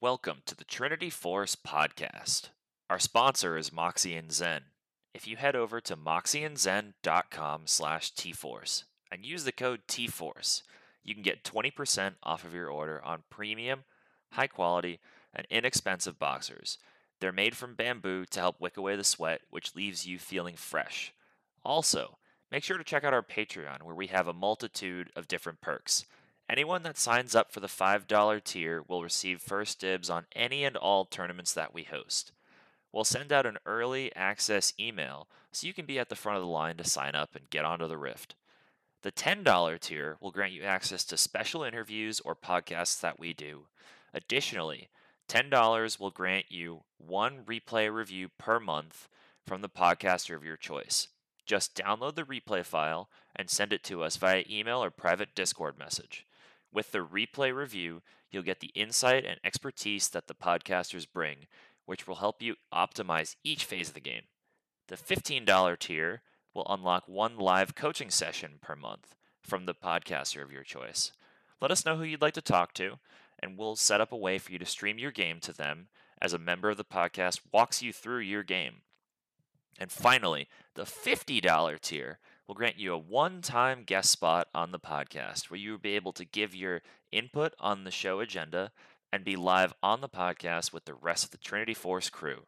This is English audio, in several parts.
Welcome to the Trinity Force podcast. Our sponsor is Moxie and Zen. If you head over to moxieandzen.com slash tforce and use the code tforce, you can get 20% off of your order on premium, high quality, and inexpensive boxers. They're made from bamboo to help wick away the sweat, which leaves you feeling fresh. Also, make sure to check out our Patreon, where we have a multitude of different perks. Anyone that signs up for the $5 tier will receive first dibs on any and all tournaments that we host. We'll send out an early access email so you can be at the front of the line to sign up and get onto the Rift. The $10 tier will grant you access to special interviews or podcasts that we do. Additionally, $10 will grant you one replay review per month from the podcaster of your choice. Just download the replay file and send it to us via email or private Discord message. With the replay review, you'll get the insight and expertise that the podcasters bring, which will help you optimize each phase of the game. The $15 tier will unlock one live coaching session per month from the podcaster of your choice. Let us know who you'd like to talk to, and we'll set up a way for you to stream your game to them as a member of the podcast walks you through your game. And finally, the $50 tier will grant you a one time guest spot on the podcast where you will be able to give your input on the show agenda and be live on the podcast with the rest of the Trinity Force crew.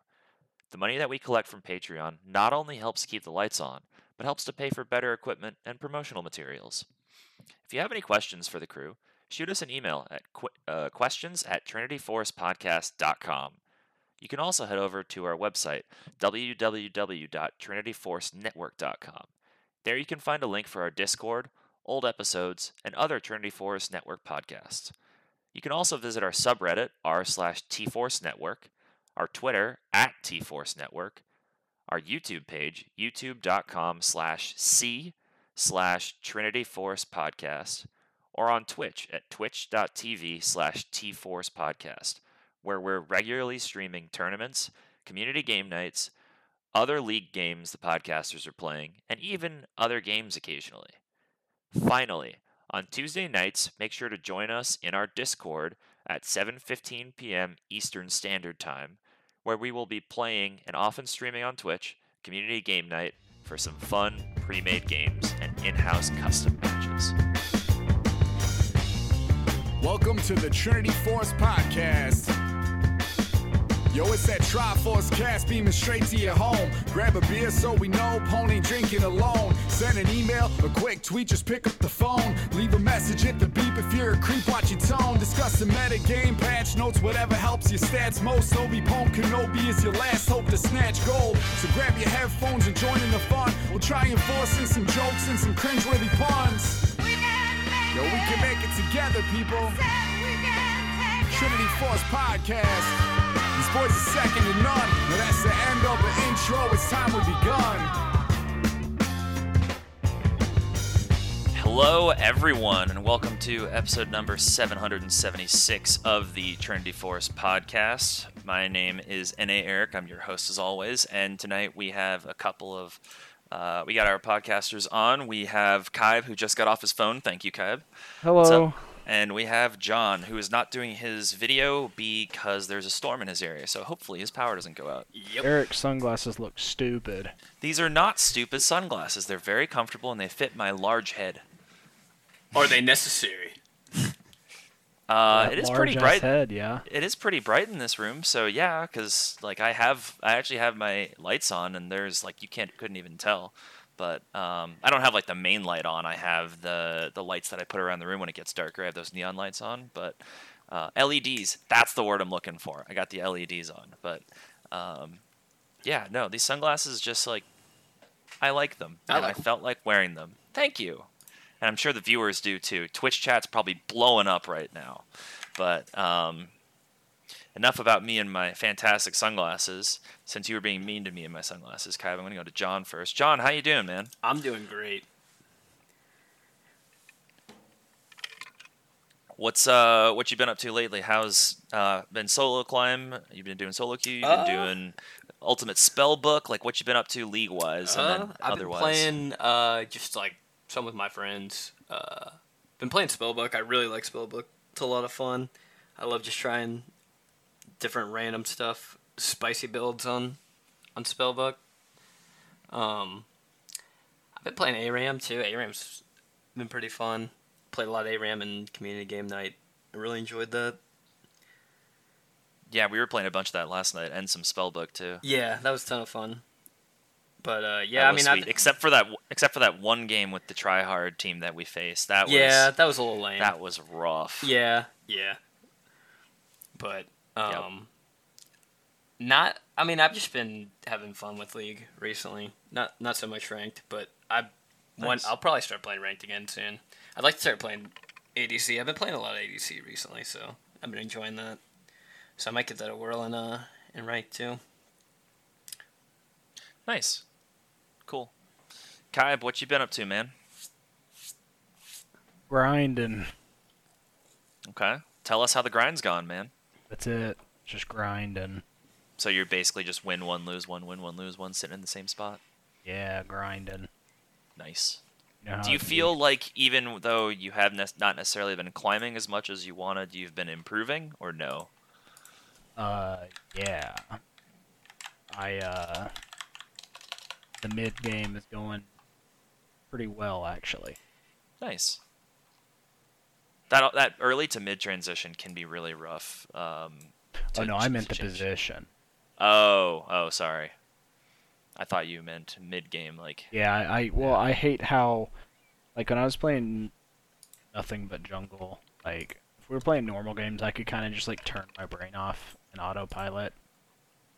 The money that we collect from Patreon not only helps keep the lights on, but helps to pay for better equipment and promotional materials. If you have any questions for the crew, shoot us an email at qu- uh, questions at trinityforcepodcast.com. You can also head over to our website, www.trinityforcenetwork.com. There you can find a link for our Discord, old episodes, and other Trinity Force Network podcasts. You can also visit our subreddit, r slash tforce network, our Twitter, at tforce network, our YouTube page, youtube.com slash c slash Trinity Force podcast, or on Twitch at twitch.tv slash tforce podcast, where we're regularly streaming tournaments, community game nights, other league games the podcasters are playing, and even other games occasionally. Finally, on Tuesday nights, make sure to join us in our Discord at 7:15 p.m. Eastern Standard Time, where we will be playing and often streaming on Twitch community game night for some fun pre-made games and in-house custom matches. Welcome to the Trinity Force Podcast. Yo, it's that Triforce cast beaming straight to your home. Grab a beer so we know Pone ain't drinking alone. Send an email, a quick tweet, just pick up the phone. Leave a message at the beep if you're a creep, watch your tone. Discuss the meta game, patch notes, whatever helps your stats most. Obi Pone Kenobi is your last hope to snatch gold. So grab your headphones and join in the fun. We'll try and force in some jokes and some cringeworthy puns. Yo, we can make it together, people. Trinity Force Podcast. These boys are second to none. Now that's the end of the intro. It's time we begun. Hello, everyone, and welcome to episode number 776 of the Trinity Force podcast. My name is N.A. Eric. I'm your host as always, and tonight we have a couple of. Uh, we got our podcasters on. We have Kaib, who just got off his phone. Thank you, Kaib. What's Hello. Up? And we have John, who is not doing his video because there's a storm in his area, so hopefully his power doesn't go out. Eric's sunglasses look stupid. These are not stupid sunglasses. They're very comfortable and they fit my large head. Are they necessary? Uh, it is pretty bright. Head, yeah. It is pretty bright in this room, so yeah, because like I have, I actually have my lights on, and there's like you can't couldn't even tell, but um, I don't have like the main light on. I have the the lights that I put around the room when it gets darker. I have those neon lights on, but uh, LEDs. That's the word I'm looking for. I got the LEDs on, but um, yeah, no, these sunglasses just like I like them. I and like I felt like wearing them. Thank you. And I'm sure the viewers do too. Twitch chat's probably blowing up right now. But um, enough about me and my fantastic sunglasses. Since you were being mean to me in my sunglasses, Kai, I'm going to go to John first. John, how you doing, man? I'm doing great. What's uh what you been up to lately? How's uh been solo climb? You've been doing solo queue. You've been Uh, doing ultimate spell book. Like what you been up to league wise and Uh, then I've otherwise. been playing uh, just like some with my friends. Uh, been playing Spellbook. I really like Spellbook. It's a lot of fun. I love just trying different random stuff, spicy builds on on Spellbook. Um, I've been playing ARAM too. ARAM's been pretty fun. Played a lot of ARAM in community game night. I really enjoyed that. Yeah, we were playing a bunch of that last night and some spellbook too. Yeah, that was a ton of fun. But uh, yeah, That I was mean. I, except for that, except for that one game with the tryhard team that we faced. That was yeah, that was a little lame. that was rough. Yeah, yeah. But Yep. um not I mean I've just been having fun with League recently. Not not so much ranked, but I one Nice. I'll probably start playing ranked again soon. I'd like to start playing ADC. I've been playing a lot of ADC recently, so I've been enjoying that. So I might give that a whirl in uh in ranked too. Nice, cool. Kaib, what you been up to, man? Grinding. Okay, tell us how the grind's gone, man. That's it. Just grinding. So you're basically just win one, lose one, win one, lose one, sitting in the same spot. Yeah, grinding. Nice. You know Do you feel be. like even though you have ne- not necessarily been climbing as much as you wanted, you've been improving, or no? Uh, yeah. I, uh. The mid game is going pretty well, actually. Nice. That that early to mid transition can be really rough. Um, Oh no, I meant the change. position. Oh, oh, sorry. I thought you meant mid game, like Yeah, I, I well, I hate how, like when I was playing nothing but jungle, like if we were playing normal games, I could kind of just like turn my brain off and autopilot.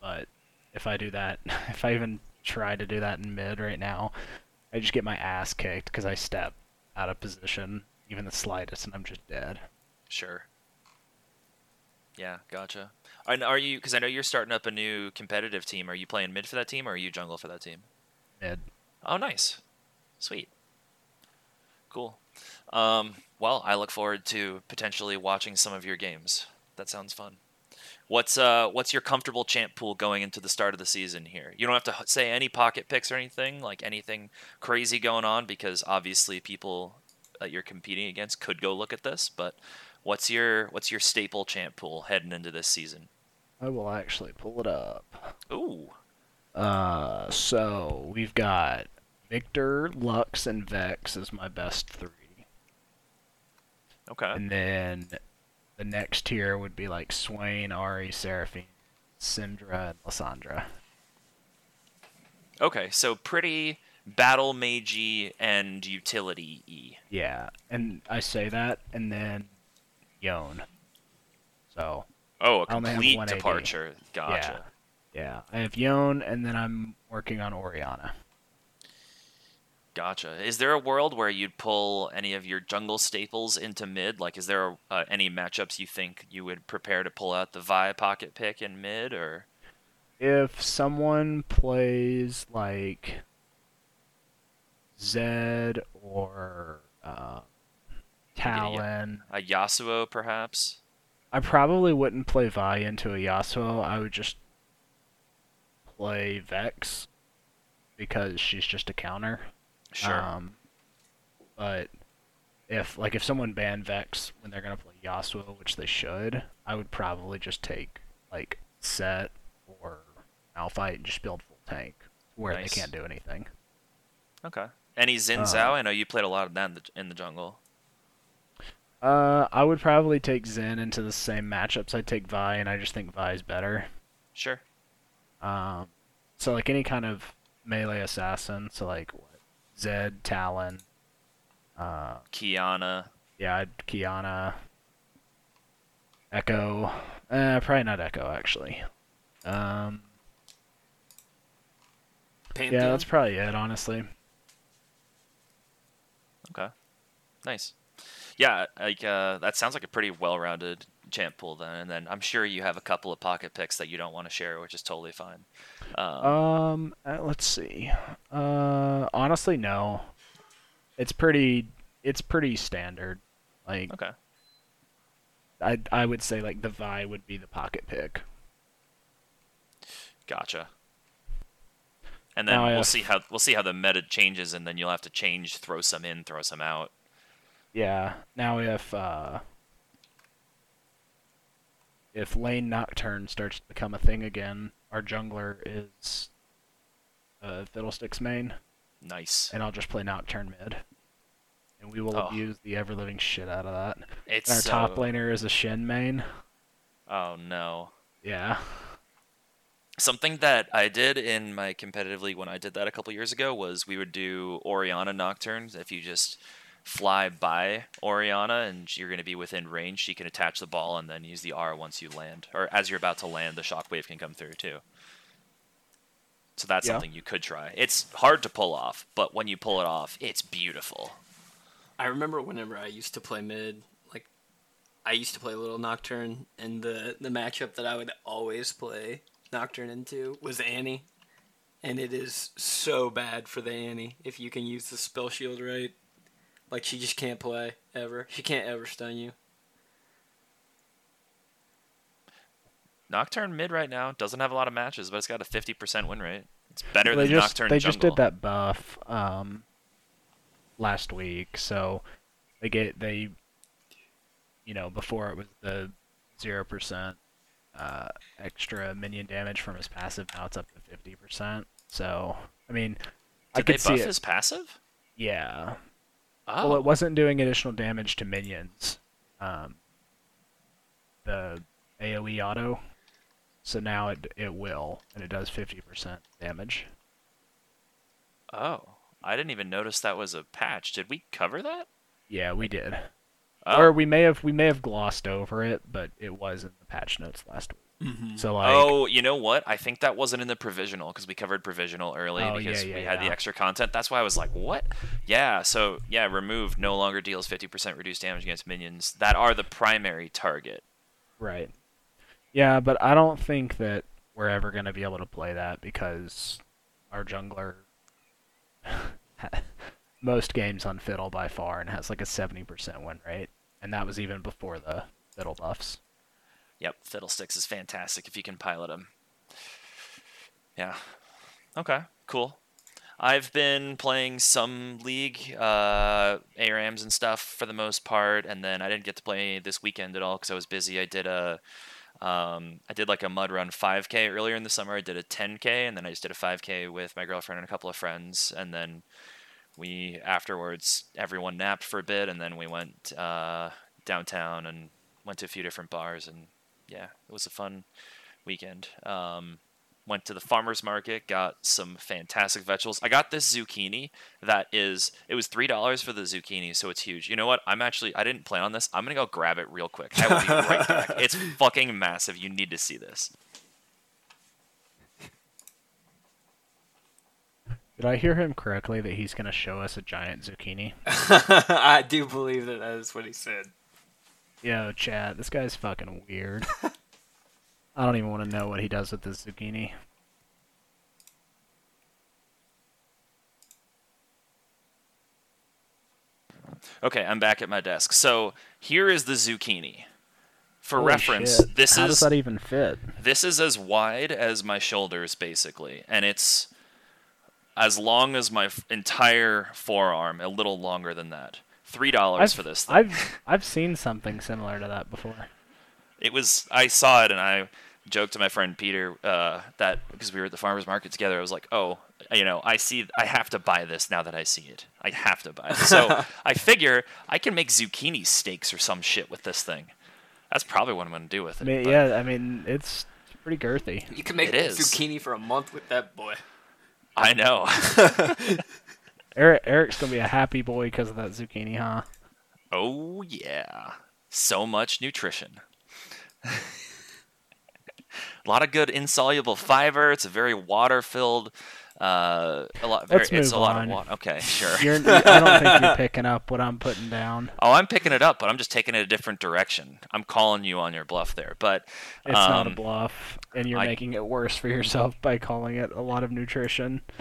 But if I do that, if I even try to do that in mid right now, I just get my ass kicked because I step out of position, even the slightest, and I'm just dead. sure. Yeah, gotcha. And are you? Because I know you're starting up a new competitive team. Are you playing mid for that team, or are you jungle for that team? Mid. Oh, nice. Sweet. Cool. Um, well, I look forward to potentially watching some of your games. That sounds fun. What's uh what's your comfortable champ pool going into the start of the season here? You don't have to say any pocket picks or anything, like anything crazy going on because obviously people that you're competing against could go look at this, but what's your what's your staple champ pool heading into this season? I will actually pull it up. Ooh. Uh, so we've got Viktor, Lux, and Vex as my best three. Okay. And then the next tier would be like Swain, Ahri, Seraphine, Syndra, and Lissandra. Okay, so pretty battle magey and utility e. Yeah, and I say that, and then Yone. So, Oh, a I only have complete departure. Gotcha. yeah, I have Yone, and then I'm working on Orianna. Gotcha. Is there a world where you'd pull any of your jungle staples into mid? Like, is there uh, any matchups you think you would prepare to pull out the Vi pocket pick in mid, or If someone plays like Zed or uh, Talon, a Yasuo perhaps? I probably wouldn't play Vi into a Yasuo. I would just play Vex because she's just a counter. Sure. Um, but if like if someone banned Vex when they're gonna play Yasuo, which they should, I would probably just take like Sett or Malphite and just build full tank where Nice. they can't do anything. okay. Any Xin uh, Zhao? I know you played a lot of that in the, in the jungle. Uh, I would probably take Xin into the same matchups. I'd take Vi, and I just think Vi is better. Sure. Um, so like any kind of melee assassin, so like what, Zed, Talon, uh, Qiyana. yeah, I'd Qiyana, Ekko, uh, probably not Ekko actually. Um, Pantheon. yeah, that's probably it, honestly. Okay. Nice. Yeah, like uh, that sounds like a pretty well-rounded champ pool then, and then I'm sure you have a couple of pocket picks that you don't want to share, which is totally fine. Um, Um, uh, let's see. Uh, honestly, no. It's pretty. It's pretty standard. Like okay. I, I would say like the Vi would be the pocket pick. Gotcha. And then Now I we'll see how we'll see how the meta changes, and then you'll have to change, throw some in, throw some out. Yeah. Now if uh if lane nocturne starts to become a thing again, our jungler is uh, Fiddlesticks main, Nice. and I'll just play nocturne mid, and we will Oh. abuse the ever living shit out of that. It's And our top laner is a Shin main. Oh no. Yeah. Something that I did in my competitive league when I did that a couple years ago was we would do Orianna Nocturnes. If you just fly by Orianna and you're going to be within range, she can attach the ball and then use the R once you land. Or as you're about to land, the shockwave can come through too. So that's Yeah. something you could try. It's hard to pull off, but when you pull it off, it's beautiful. I remember whenever I used to play mid, like I used to play a little Nocturne, and the the matchup that I would always play Nocturne into was Annie, and it is so bad for the Annie if you can use the spell shield right. Like she just can't play ever. She can't ever stun you. Nocturne mid right now doesn't have a lot of matches, but it's got a 50% win rate. It's better they than just Nocturne they jungle. just did that buff um last week, so they get they you know before it was the zero percent uh, extra minion damage from his passive. Now it's up to fifty percent. So I mean, I Did they could see buff it. his passive? Yeah. Oh, Well, it wasn't doing additional damage to minions. Um, the AOE auto. So now it it will, and it does fifty percent damage. Oh, I didn't even notice that was a patch. Did we cover that? Yeah, we did. Oh, Or we may have we may have glossed over it, but it was in the patch notes last week. Mm-hmm. So like, oh, you know what? I think that wasn't in the provisional because we covered provisional early Oh, because yeah, we yeah, had the extra content. That's why I was like, what? Yeah, so yeah, removed no longer deals 50% reduced damage against minions that are the primary target. right? Yeah, but I don't think that we're ever gonna be able to play that because our jungler most games on fiddle by far and has like a seventy percent win rate, and that was even before the fiddle buffs. Yep, Fiddlesticks is fantastic if you can pilot them. Yeah. Okay, cool. I've been playing some League, uh, ARAMs and stuff for the most part, and then I didn't get to play this weekend at all because I was busy. I did a, um, I did like a mud run 5K earlier in the summer. I did a 10K, and then I just did a 5K with my girlfriend and a couple of friends, and then we afterwards everyone napped for a bit, and then we went uh, downtown and went to a few different bars, and yeah, it was a fun weekend. Um, went to the farmers market, got some fantastic vegetables. I got this zucchini that is it was three dollars for the zucchini, so it's huge. You know what? I'm actually I didn't plan on this. I'm gonna go grab it real quick. I will be right back. It's fucking massive. You need to see this. Did I hear him correctly that he's gonna show us a giant zucchini? I do believe that that is what he said. Yo, chat, this guy's fucking weird. I don't even want to know what he does with this zucchini. Okay, I'm back at my desk. So here is the zucchini. For Holy reference, shit. this How is does that even fit? This is as wide as my shoulders, basically, and it's as long as my f- entire forearm, a little longer than that. Three dollars I've, for this thing. I've I've seen something similar to that before. It was. I saw it, and I joked to my friend Peter uh, that because we were at the farmers market together, I was like, "Oh, you know, I see. I have to buy this now that I see it. I have to buy it." So I figure I can make zucchini steaks or some shit with this thing. That's probably what I'm gonna do with I it. mean, but- yeah, I mean it's pretty girthy. You can make It is. zucchini for a month with that boy. I know. Eric Eric's gonna be a happy boy because of that zucchini, huh? Oh yeah, so much nutrition. a lot of good insoluble fiber. It's a very water-filled. Uh, a lot. Very, Let's it's a move lot on. of water. Okay, sure. You're, I don't think you're picking up what I'm putting down. oh, I'm picking it up, but I'm just taking it a different direction. I'm calling you on your bluff there, but It's not a um, bluff, and you're I- making it worse for yourself by calling it a lot of nutrition.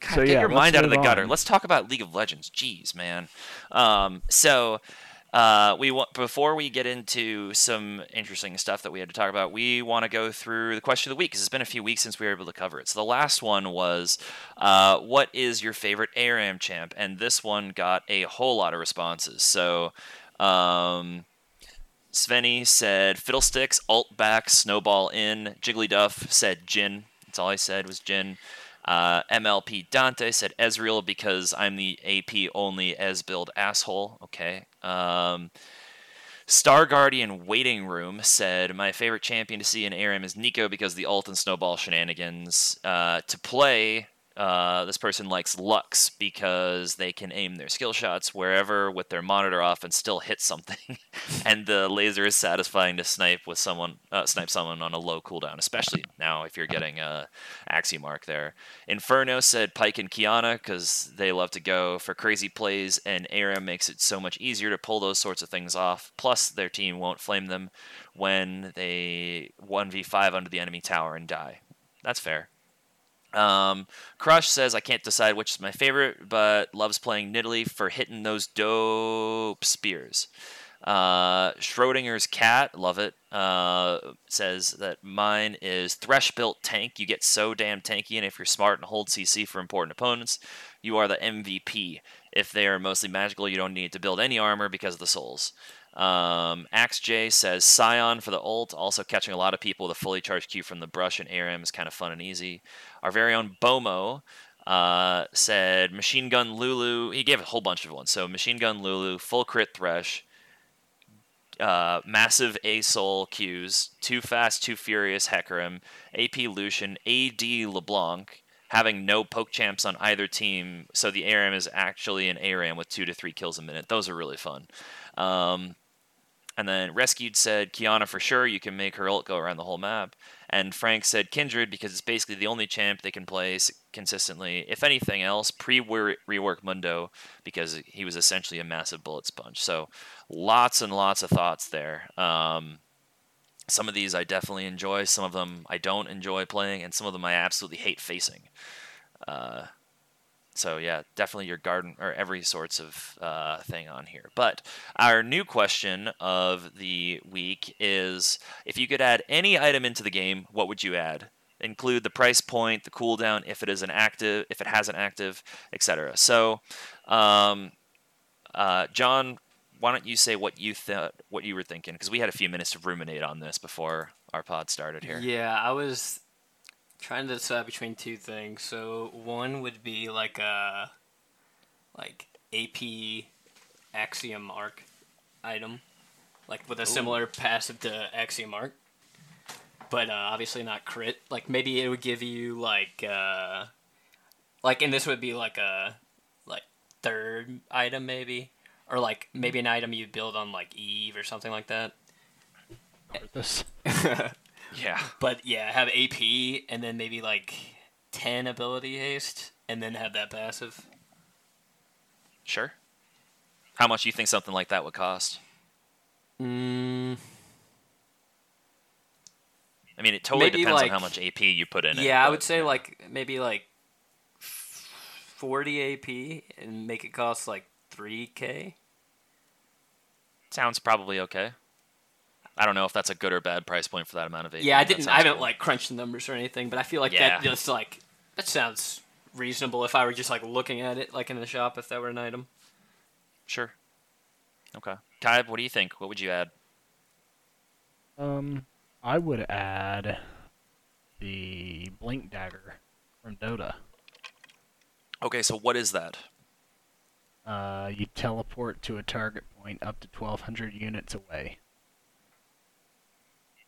God, So, get yeah, your mind out of the move gutter. on. Let's talk about League of Legends. Jeez, man. Um, so uh, we want before we get into some interesting stuff that we had to talk about, we want to go through the question of the week because it's been a few weeks since we were able to cover it. So the last one was, uh, "What is your favorite ARAM champ?" And this one got a whole lot of responses. So. Um, Svenny said Fiddlesticks, alt back, snowball in. Jigglyduff said Jhin. That's all I said was Jhin. Uh, MLP Dante said Ezreal because I'm the AP only Ez build asshole. Okay. Um, Star Guardian Waiting Room said, My favorite champion to see in ARAM is Neeko because the ult and snowball shenanigans. Uh, to play, uh, this person likes Lux because they can aim their skill shots wherever with their monitor off and still hit something, and the laser is satisfying to snipe with someone, uh, snipe someone on a low cooldown, especially now if you're getting a Axiom Arc there. Inferno said Pyke and Qiyana because they love to go for crazy plays, and ARAM makes it so much easier to pull those sorts of things off. Plus, their team won't flame them when they 1v5 under the enemy tower and die. That's fair. Um, Crush says I can't decide which is my favorite, but loves playing Nidalee for hitting those dope spears. Uh, Schrodinger's cat, love it. Uh, says that mine is Thresh built tank. You get so damn tanky, and if you're smart and hold CC for important opponents, you are the MVP. If they are mostly magical, you don't need to build any armor because of the souls. Um, Axe J says Sion for the ult, also catching a lot of people with a fully charged Q from the brush and ARAM is kind of fun and easy. Our very own Bomo uh, said Machine Gun Lulu. He gave a whole bunch of ones. So Machine Gun Lulu, full crit Thresh, uh, massive A Soul Qs, too fast, too furious Hecarim, AP Lucian, AD LeBlanc, having no poke champs on either team. So the ARAM is actually an ARAM with two to three kills a minute. Those are really fun. Um, and then Rescued said Qiyana for sure. You can make her ult go around the whole map. And Frank said Kindred because it's basically the only champ they can play consistently. If anything else, pre rework Mundo because he was essentially a massive bullet sponge. So lots and lots of thoughts there. Um, some of these I definitely enjoy. Some of them I don't enjoy playing, and some of them I absolutely hate facing. Uh, so yeah, definitely your garden or every sorts of uh, thing on here. But our new question of the week is: if you could add any item into the game, what would you add? Include the price point, the cooldown, if it is an active, if it has an active, etc. So, um, uh, John, why don't you say what you thought, what you were thinking? Because we had a few minutes to ruminate on this before our pod started here. Yeah, I was trying to decide between two things. So one would be like a like AP Axiom Arc item, like with a Ooh. similar passive to Axiom Arc, but uh, obviously not crit. Like maybe it would give you like uh, like and this would be like a like third item maybe, or like maybe an item you build on like Eve or something like that. This. Yeah. But yeah, have AP and then maybe like 10 ability haste and then have that passive. Sure. How much do you think something like that would cost? Mm. I mean, it totally maybe depends like, on how much AP you put in yeah, it. Yeah, I would say like maybe like 40 AP and make it cost like 3k. Sounds probably okay. I don't know if that's a good or bad price point for that amount of AP. Yeah, I didn't. I haven't cool. like crunched the numbers or anything, but I feel like yeah. that just like that sounds reasonable if I were just like looking at it like in the shop if that were an item. Sure. Okay, Kaib, what do you think? What would you add? Um, I would add the blink dagger from Dota. Okay, so what is that? Uh, you teleport to a target point up to 1,200 units away.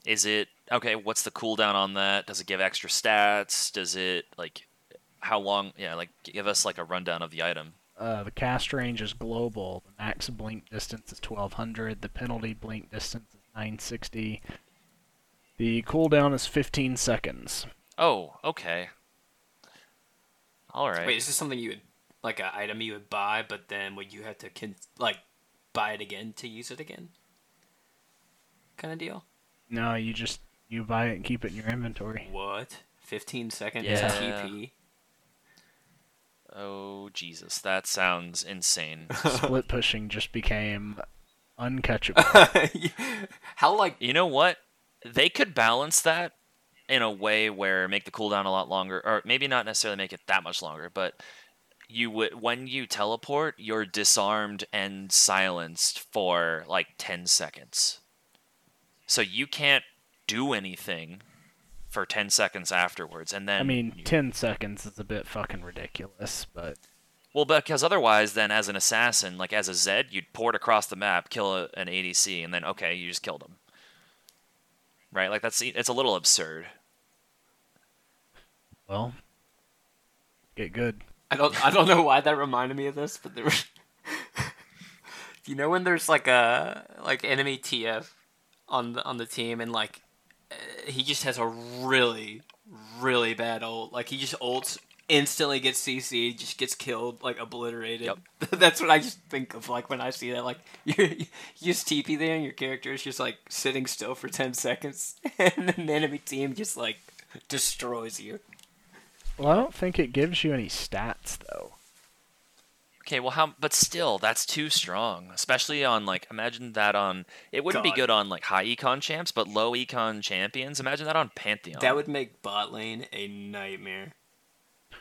Is it okay? What's the cooldown on that? Does it give extra stats? Does it like how long? Yeah, like give us like a rundown of the item. Uh, the cast range is global. The max blink distance is 1200. The penalty blink distance is 960. The cooldown is 15 seconds. Oh, okay. All right. Wait, is this something you would like an item you would buy, but then would you have to con- like buy it again to use it again? Kind of deal. No, you just you buy it and keep it in your inventory. What? 15 seconds yeah. TP. Oh Jesus, that sounds insane. Split pushing just became uncatchable. How like You know what? They could balance that in a way where make the cooldown a lot longer or maybe not necessarily make it that much longer, but you would when you teleport, you're disarmed and silenced for like 10 seconds So you can't do anything for 10 seconds afterwards and then I mean, you- 10 seconds is a bit fucking ridiculous, but well because otherwise then as an assassin like as a zed you'd port across the map kill a, an adc and then okay you just killed him. Right? Like that's it's a little absurd. Well, get good. I don't I don't know why that reminded me of this, but there was you know when there's like a like enemy TF on the on the team and like uh, he just has a really really bad ult. Like he just ults instantly gets CC, just gets killed, like obliterated. Yep. That's what I just think of like when I see that. Like you you just TP there and your character is just like sitting still for ten seconds, and then the enemy team just like destroys you. Well, I don't think it gives you any stats though. Okay well how but still that's too strong especially on like imagine that on it wouldn't be good on like high econ champs but low econ champions imagine that on pantheon That would make bot lane a nightmare.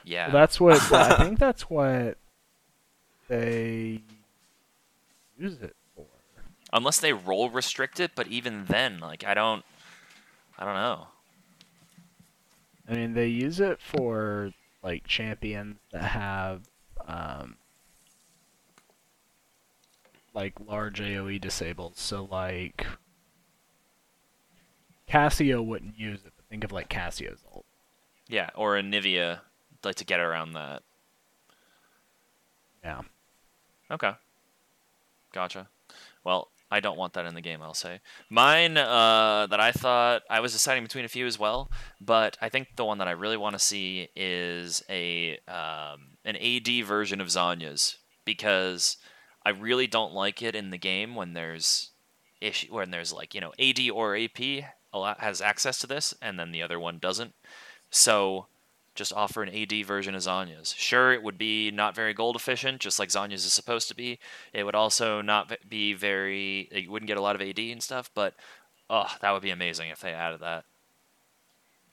yeah Well, that's what I think. That's what they use it for. unless they roll restrict it but even then like i don't i don't know I mean, they use it for like champions that have um, like large AOE disabled. So like Cassio wouldn't use it, but think of like Cassio's ult. yeah or Anivia like to get around that Yeah. Okay. Gotcha. Well, I don't want that in the game, I'll say. Mine, uh, that I thought I was deciding between a few as well, but I think the one that I really want to see is a um, an AD version of Zhonya's because I really don't like it in the game when there's issue when there's like you know AD or AP a lot has access to this and then the other one doesn't. So just offer an AD version of Zhonya's. Sure, it would be not very gold efficient, just like Zhonya's is supposed to be. It would also not be very. You wouldn't get a lot of AD and stuff, but oh, that would be amazing if they added that.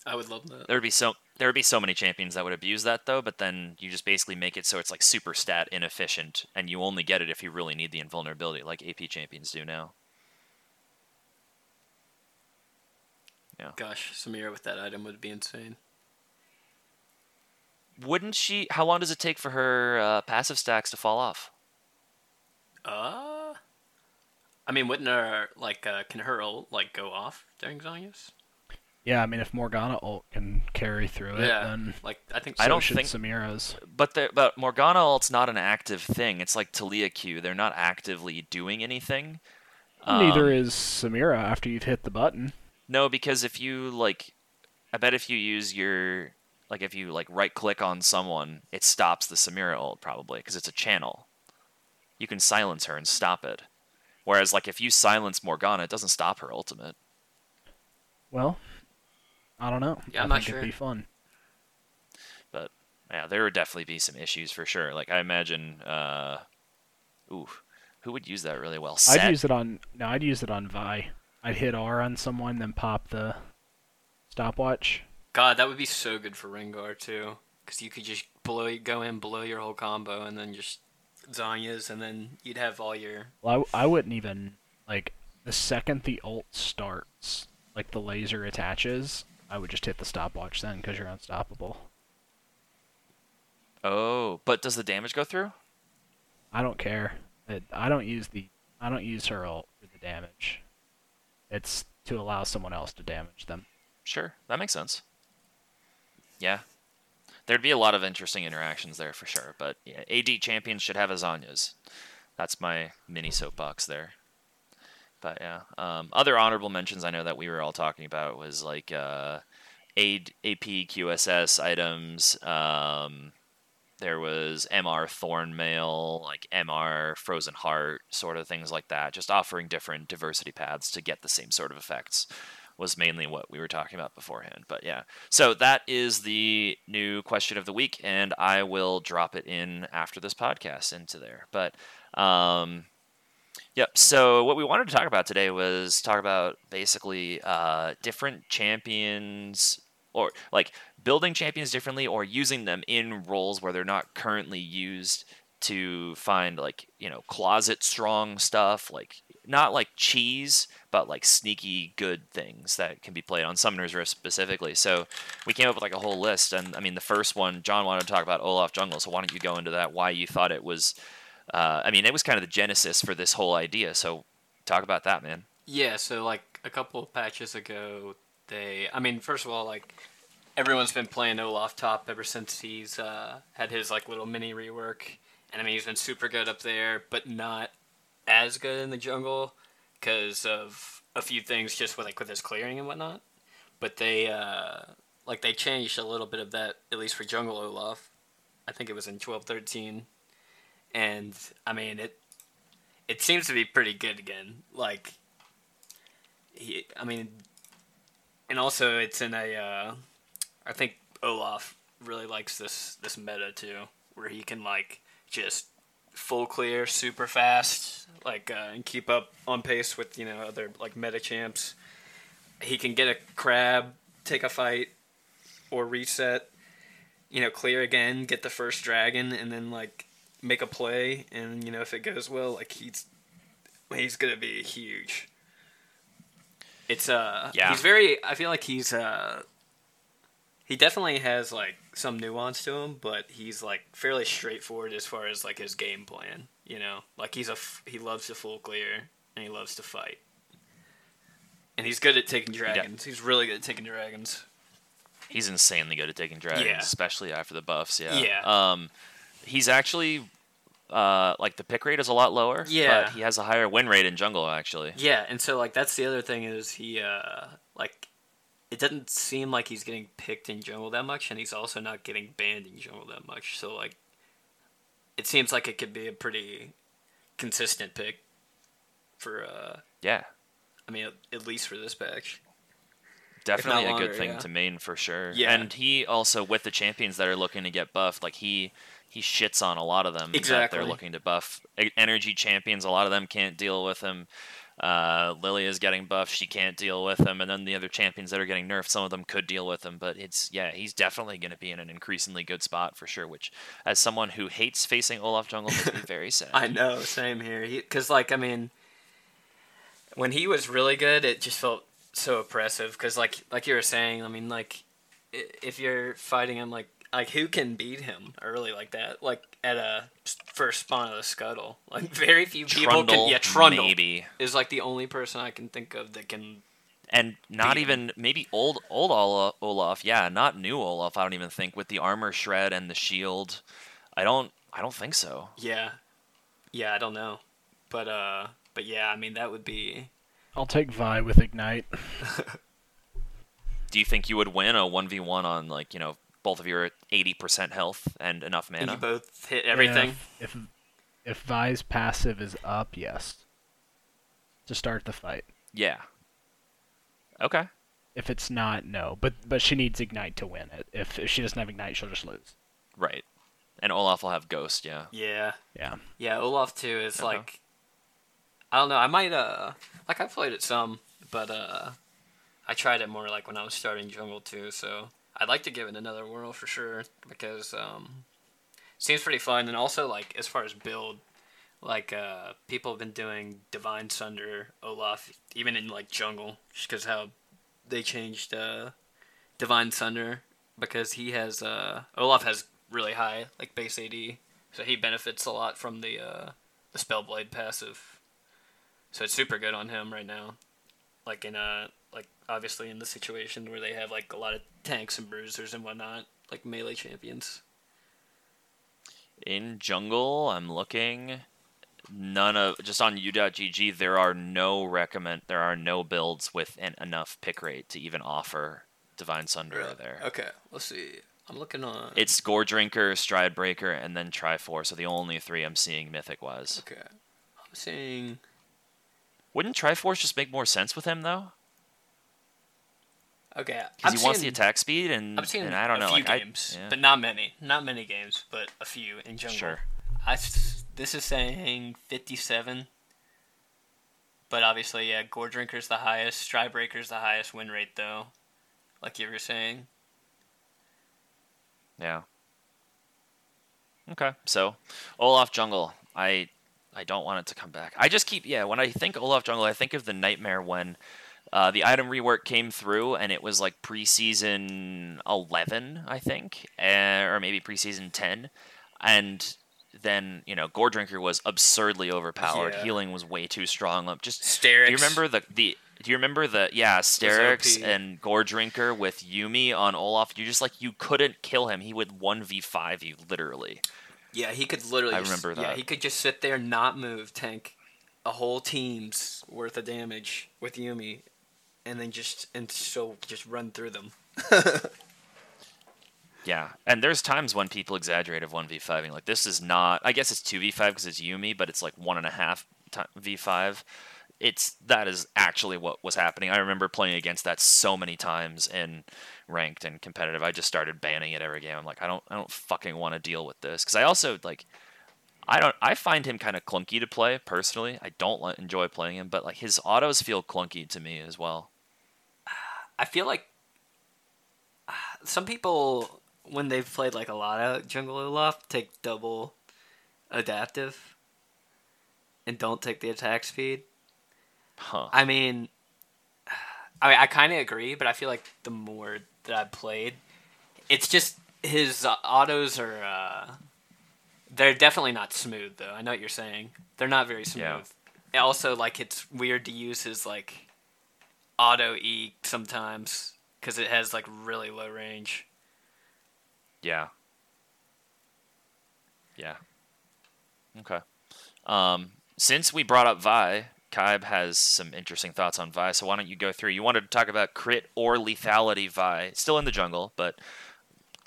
I would love that. There would be so there would be so many champions that would abuse that though, but then you just basically make it so it's like super stat inefficient, and you only get it if you really need the invulnerability, like AP champions do now. Yeah. Gosh, Samira with that item would be insane. Wouldn't she? How long does it take for her uh, passive stacks to fall off? Uh, I mean, wouldn't her like uh, can her ult like go off during Zhonya's? Yeah, I mean, if Morgana ult can carry through it, Yeah, then like I think I don't should think- Samira's. But the, but Morgana ult's not an active thing. It's like Taliyah Q. They're not actively doing anything. Neither Um, is Samira after you've hit the button. No, because if you like, I bet if you use your like if you like right click on someone, it stops the Samira ult probably because it's a channel. You can silence her and stop it. Whereas like if you silence Morgana, it doesn't stop her ultimate. Well, I don't know. Yeah, I I'm not think sure. it'd be fun. But yeah, there would definitely be some issues for sure. Like I imagine, uh, ooh, who would use that really well? Sett? I'd use it on no, I'd use it on Vi. I'd hit R on someone, then pop the stopwatch. God, that would be so good for Rengar too, because you could just blow go in, blow your whole combo, and then just Zhonya's, and then you'd have all your Well, I, I wouldn't even like the second the ult starts, like the laser attaches. I would just hit the stopwatch then because you're unstoppable. Oh, but does the damage go through? I don't care. It, I don't use the I don't use her ult for the damage. It's to allow someone else to damage them. Sure, that makes sense. Yeah. There'd be a lot of interesting interactions there for sure, but yeah, AD champions should have Azanyas. That's my mini soapbox there. But yeah, um, other honorable mentions I know that we were all talking about was like uh, AD, AP QSS items. Um, there was MR Thornmail, like MR Frozen Heart, sort of things like that. Just offering different diversity paths to get the same sort of effects was mainly what we were talking about beforehand. But yeah, so that is the new question of the week, and I will drop it in after this podcast into there. But um, yep. So what we wanted to talk about today was talk about basically uh, different champions or like building champions differently or using them in roles where they're not currently used to find like you know closet strong stuff, like not like cheese, but like sneaky good things that can be played on Summoner's Rift specifically. So we came up with like a whole list, and I mean the first one, John wanted to talk about Olaf Jungle, so why don't you go into that? Why you thought it was? Uh, I mean, it was kind of the genesis for this whole idea. So talk about that, man. Yeah, so like a couple of patches ago, they. I mean, first of all, like everyone's been playing Olaf top ever since he's uh, had his like little mini rework, and I mean he's been super good up there, but not as good in the jungle because of a few things, just with like with his clearing and whatnot. But they uh, like they changed a little bit of that at least for jungle Olaf. I think it was in twelve thirteen, and I mean it. It seems to be pretty good again. Like he, I mean, and also it's in a. Uh, I think Olaf really likes this this meta too, where he can like just full clear super fast, like uh, and keep up on pace with you know other like meta champs. He can get a crab, take a fight, or reset. You know, clear again, get the first dragon, and then like make a play. And you know, if it goes well, like he's he's gonna be huge. It's uh, Yeah. he's very. I feel like he's uh, he definitely has like some nuance to him, but he's like fairly straightforward as far as like his game plan. You know, like he's a f- he loves to full clear and he loves to fight, and he's good at taking dragons. He's really good at taking dragons. He's insanely good at taking dragons, Yeah. especially after the buffs. Yeah. Yeah. Um, he's actually uh like the pick rate is a lot lower. Yeah. But he has a higher win rate in jungle actually. Yeah, and so like that's the other thing is he uh like it doesn't seem like he's getting picked in jungle that much, and he's also not getting banned in jungle that much. So like, it seems like it could be a pretty consistent pick for uh Yeah. I mean at, least for this patch. Definitely a good thing yeah. to main for sure. Yeah. And he also with the champions that are looking to get buffed, like he he shits on a lot of them that Exactly. they're looking to buff. Energy champions, a lot of them can't deal with him. Uh, Lily is getting buffed; she can't deal with him, and then the other champions that are getting nerfed, some of them could deal with him. But it's yeah, he's definitely going to be in an increasingly good spot for sure. Which, as someone who hates facing Olaf Jungle, makes me very sad. I know, same here. Because like I mean, when he was really good, it just felt so oppressive. Because like like you were saying, I mean like if you're fighting him like like who can beat him early like that like at a first spawn of the scuttle like very few people Trundle, can yeah Trundle maybe. is like the only person I can think of that can and not beat him. even maybe old old Olaf, yeah, not new Olaf. I don't even think with the armor shred and the shield. I don't. I don't think so. yeah yeah I don't know but uh but yeah I mean that would be I'll take Vi with Ignite. Do you think you would win a one v one on like you know both of you your eighty percent health and enough and mana? you both hit everything If, if if Vi's passive is up, yes. To start the fight. Yeah. Okay. If it's not, no. But but she needs Ignite to win it. If, if she doesn't have Ignite, she'll just lose. Right. And Olaf will have Ghost. Yeah. yeah Yeah. Yeah, Olaf too is Okay. like I don't know, I might uh like I played it some, but uh I tried it more like when I was starting jungle too, so I'd like to give it another whirl for sure because um seems pretty fun and also like as far as build like uh people have been doing Divine Sunder Olaf even in like jungle just cuz how they changed uh Divine Sunder because he has uh Olaf has really high like base AD so he benefits a lot from the uh, the Spellblade passive. So it's super good on him right now. Like in a like obviously in the situation where they have like a lot of tanks and bruisers and whatnot, like melee champions. In jungle, I'm looking. None of just on u.gg there are no recommend there are no builds with an enough pick rate to even offer Divine Sunder there. Okay, let's see. I'm looking on. It's Gore Drinker, Stride Breaker, and then Triforce So the only three I'm seeing mythic wise. okay. I'm seeing. Wouldn't Triforce just make more sense with him though? Okay, Because he wants the attack speed, and, I'm seeing and I don't a know, few like I- games, yeah. but not many. Not many games, but a few in jungle. Sure. I this is saying 57. But obviously, yeah, Gore Drinker's the highest. Stride Breaker's the highest win rate, though. Like you were saying. yeah. Okay, so Olaf Jungle, I I don't want it to come back. I just keep yeah. When I think Olaf Jungle, I think of the nightmare when uh, the item rework came through and it was like preseason eleven, I think, uh, or maybe preseason ten, and then you know Gore Drinker was absurdly overpowered. Yeah. Healing was way too strong. Just Sterak's. do you remember the the do you remember the yeah Sterak's and Gore Drinker with Yuumi on Olaf? You just like you couldn't kill him. He would one v five you literally. Yeah, he could literally. I just- remember Yeah, that. he could just sit there, not move, tank a whole team's worth of damage with Yuumi, and then just and so just run through them. Yeah, and there's times when people exaggerate of one v fiving. Like this is not. I guess it's two v five because it's Yuumi, but it's like one and a half v five. It's that is actually what was happening. I remember playing against that so many times in ranked and competitive. I just started banning it every game. I'm like, I don't, I don't fucking want to deal with this because I also like, I don't, I find him kind of clunky to play personally. I don't enjoy playing him, but like his autos feel clunky to me as well. I feel like some people, when they've played like a lot of Jungle Olaf, take double adaptive and don't take the attack speed. Huh. I mean, I mean, I kind of agree, but I feel like the more that I've played, it's just his uh, autos are. Uh, they're definitely not smooth, though. I know what you're saying. They're not very smooth. Yeah. Also, like, it's weird to use his like auto E sometimes because it has like really low range. Yeah. Yeah. Okay. Um, since we brought up Vi, Kaib has some interesting thoughts on Vi, so why don't you go through? You wanted to talk about crit or lethality Vi, still in the jungle, but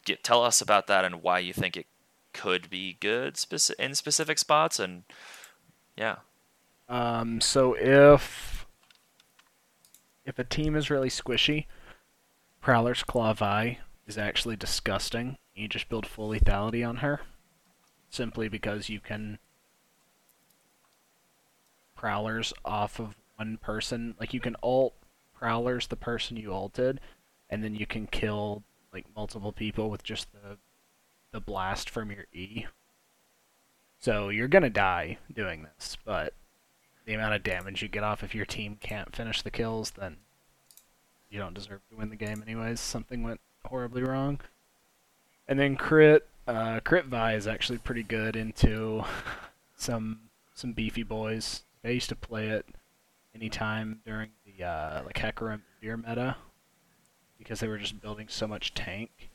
get, tell us about that and why you think it could be good speci- in specific spots, and yeah. Um, so if if a team is really squishy, Prowler's Claw Vi is actually disgusting. You just build full lethality on her, simply because you can Prowlers off of one person. Like you can ult Prowlers the person you ulted, and then you can kill like multiple people with just the the blast from your E. So you're gonna die doing this, but the amount of damage you get off if your team can't finish the kills, then you don't deserve to win the game anyways. Something went horribly wrong. And then crit, uh, crit Vi is actually pretty good into some some beefy boys. I used to play it anytime during the uh, like Hecarim Deer meta because they were just building so much tank.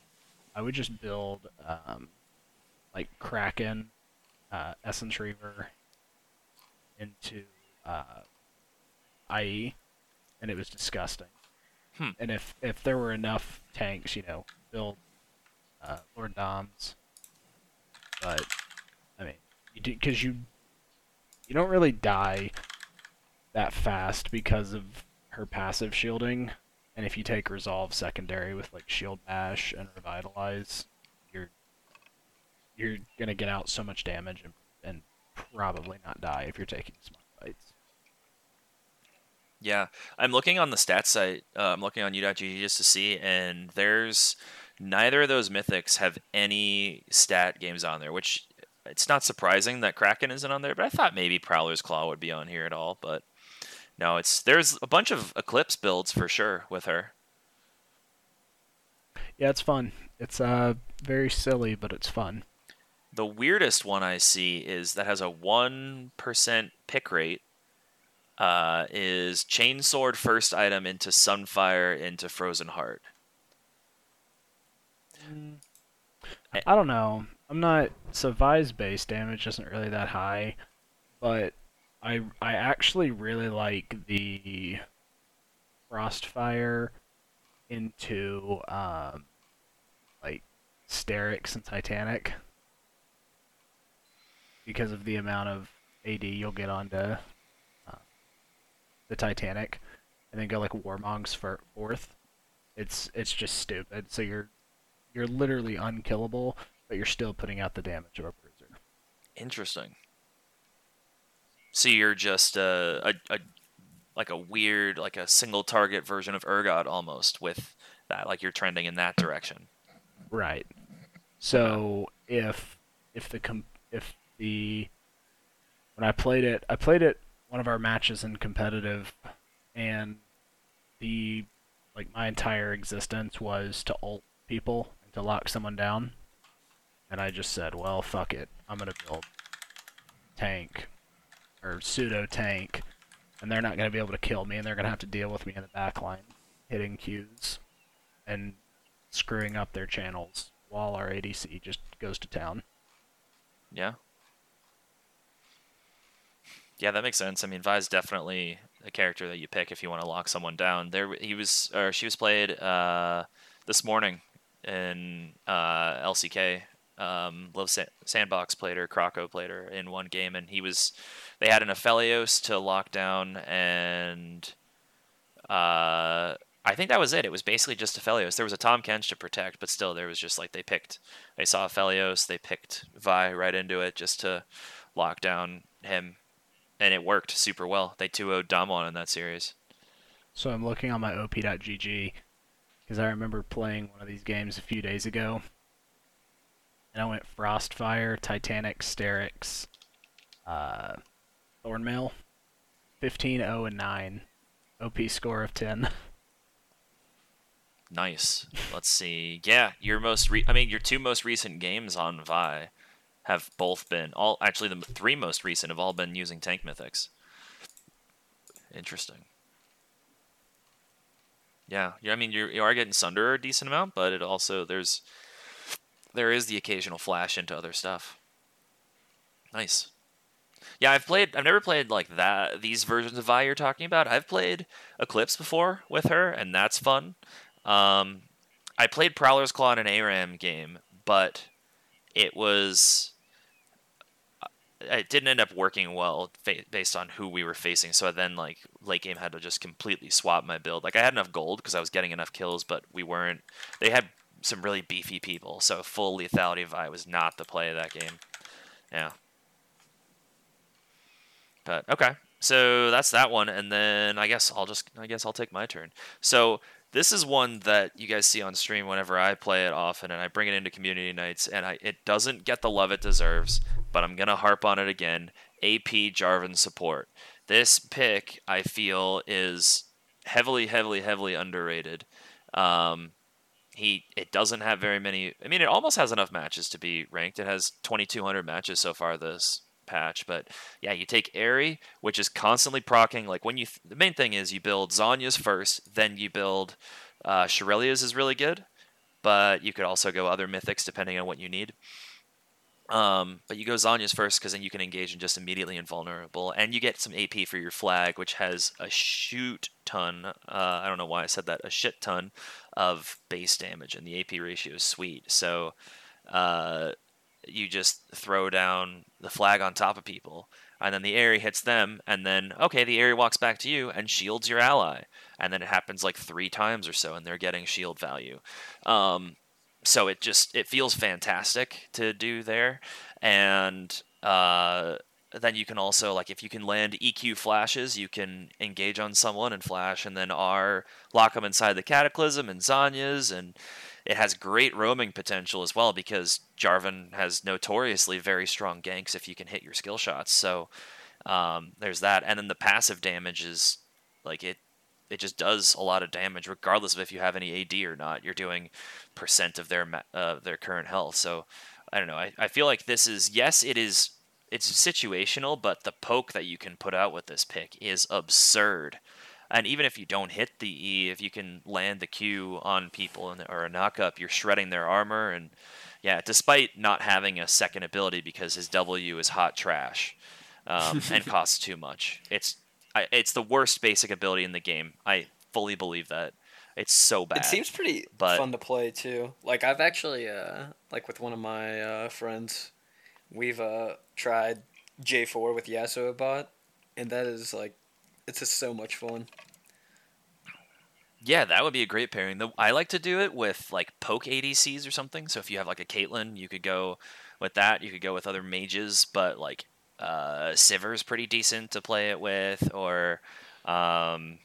I would just build um, like Kraken, uh, Essence Reaver into uh, IE, and it was disgusting. Hmm. And if if there were enough tanks, you know, build uh, Lord Doms. But I mean, you do because you you don't really die that fast because of her passive shielding. And if you take Resolve secondary with like Shield Bash and Revitalize, you're you're gonna get out so much damage and, and probably not die if you're taking fights. Yeah, I'm looking on the stats site. Uh, I'm looking on u.gg just to see, and there's neither of those mythics have any stat games on there, which it's not surprising that Kraken isn't on there. But I thought maybe Prowler's Claw would be on here at all, but no, it's there's a bunch of Eclipse builds for sure with her. Yeah, it's fun. It's uh very silly, but it's fun. The weirdest one I see is that has a one percent pick rate. Uh, is Chainsword first item into Sunfire into Frozen Heart. I don't know. I'm not so Vi's base damage isn't really that high, but I I actually really like the Frostfire into um like Sterak's and Titanic because of the amount of AD you'll get onto the Titanic, and then go like Warmog's for fourth. It's it's just stupid. So you're you're literally unkillable, but you're still putting out the damage of a bruiser. Interesting. So you're just a, a, a like a weird, like a single target version of Urgot almost with that. Like you're trending in that direction. Right. So if if the com- if the when I played it, I played it one of our matches in competitive, and the like my entire existence was to ult people and to lock someone down, and I just said, well, fuck it, I'm gonna build tank or pseudo tank, and they're not gonna be able to kill me, and they're gonna have to deal with me in the back line, hitting Qs, and screwing up their channels while our ADC just goes to town. Yeah. Yeah, that makes sense. I mean, Vi's definitely a character that you pick if you want to lock someone down. There, he was, or she was played uh, this morning in uh, LCK. Um, Liiv Sa- Sandbox played her, Croco played her in one game, and he was. They had an Aphelios to lock down, and uh, I think that was it. It was basically just Aphelios. There was a Tahm Kench to protect, but still, there was just like they picked. They saw Aphelios, they picked Vi right into it just to lock down him, and it worked super well. They 2 0 Damwon in that series. So I'm looking on my op.gg because I remember playing one of these games a few days ago. And I went Frostfire, Titanic, Sterak's, uh, Thornmail, 15 0 and 9. OP score of 10. Nice. Let's see. Yeah, your most re- I mean, your two most recent games on Vi have both been all actually the three most recent have all been using tank mythics. Interesting. Yeah, yeah. I mean, you you are getting Sunder a decent amount, but it also there's there is the occasional flash into other stuff. Nice. Yeah, I've played. I've never played like that. These versions of Vi you're talking about. I've played Eclipse before with her, and that's fun. Um, I played Prowler's Claw in an ARAM game, but it was uh, it didn't end up working well fa- based on who we were facing. So then, like late game, had to just completely swap my build. Like I had enough gold because I was getting enough kills, but we weren't. They had some really beefy people, so full lethality Vi was not the play of that game. Yeah. But okay, so that's that one, and then I guess I'll just I guess I'll take my turn. So this is one that you guys see on stream whenever I play it often, and I bring it into community nights, and I, it doesn't get the love it deserves, but I'm gonna harp on it again. AP Jarvan support. This pick I feel is heavily, heavily, heavily underrated. Um, he it doesn't have very many. I mean, it almost has enough matches to be ranked. It has 2,200 matches so far this patch. But yeah, you take Aery, which is constantly procking. Like when you, th- the main thing is you build Zhonya's first, then you build uh, Shurelya's is really good, but you could also go other mythics depending on what you need. Um, but you go Zhonya's first because then you can engage in just immediately invulnerable, and you get some AP for your flag, which has a shoot ton. Uh, I don't know why I said that. A shit ton of base damage, and the AP ratio is sweet. So uh, you just throw down the flag on top of people, and then the Aery hits them, and then okay, the Aery walks back to you and shields your ally, and then it happens like three times or so, and they're getting shield value. Um, so it just it feels fantastic to do there, and uh, then you can also like if you can land EQ flashes, you can engage on someone and flash, and then R lock them inside the Cataclysm and Zhonya's, and it has great roaming potential as well because Jarvan has notoriously very strong ganks if you can hit your skill shots. So um, there's that, and then the passive damage is like it. It just does a lot of damage, regardless of if you have any AD or not. You're doing percent of their uh, their current health. So I don't know. I, I feel like this is yes, it is it's situational, but the poke that you can put out with this pick is absurd. And even if you don't hit the E, if you can land the Q on people and, or a knock up, you're shredding their armor. And yeah, despite not having a second ability because his W is hot trash um, and costs too much, it's I, it's the worst basic ability in the game. I fully believe that. It's so bad. It seems pretty but- fun to play too. Like I've actually, uh, like with one of my uh, friends, we've uh, tried J4 with Yasuo bot, and that is like, it's just so much fun. Yeah, that would be a great pairing. The, I like to do it with like poke ADCs or something. So if you have like a Caitlyn, you could go with that. You could go with other mages, but like uh, Sivir's pretty decent to play it with, or um,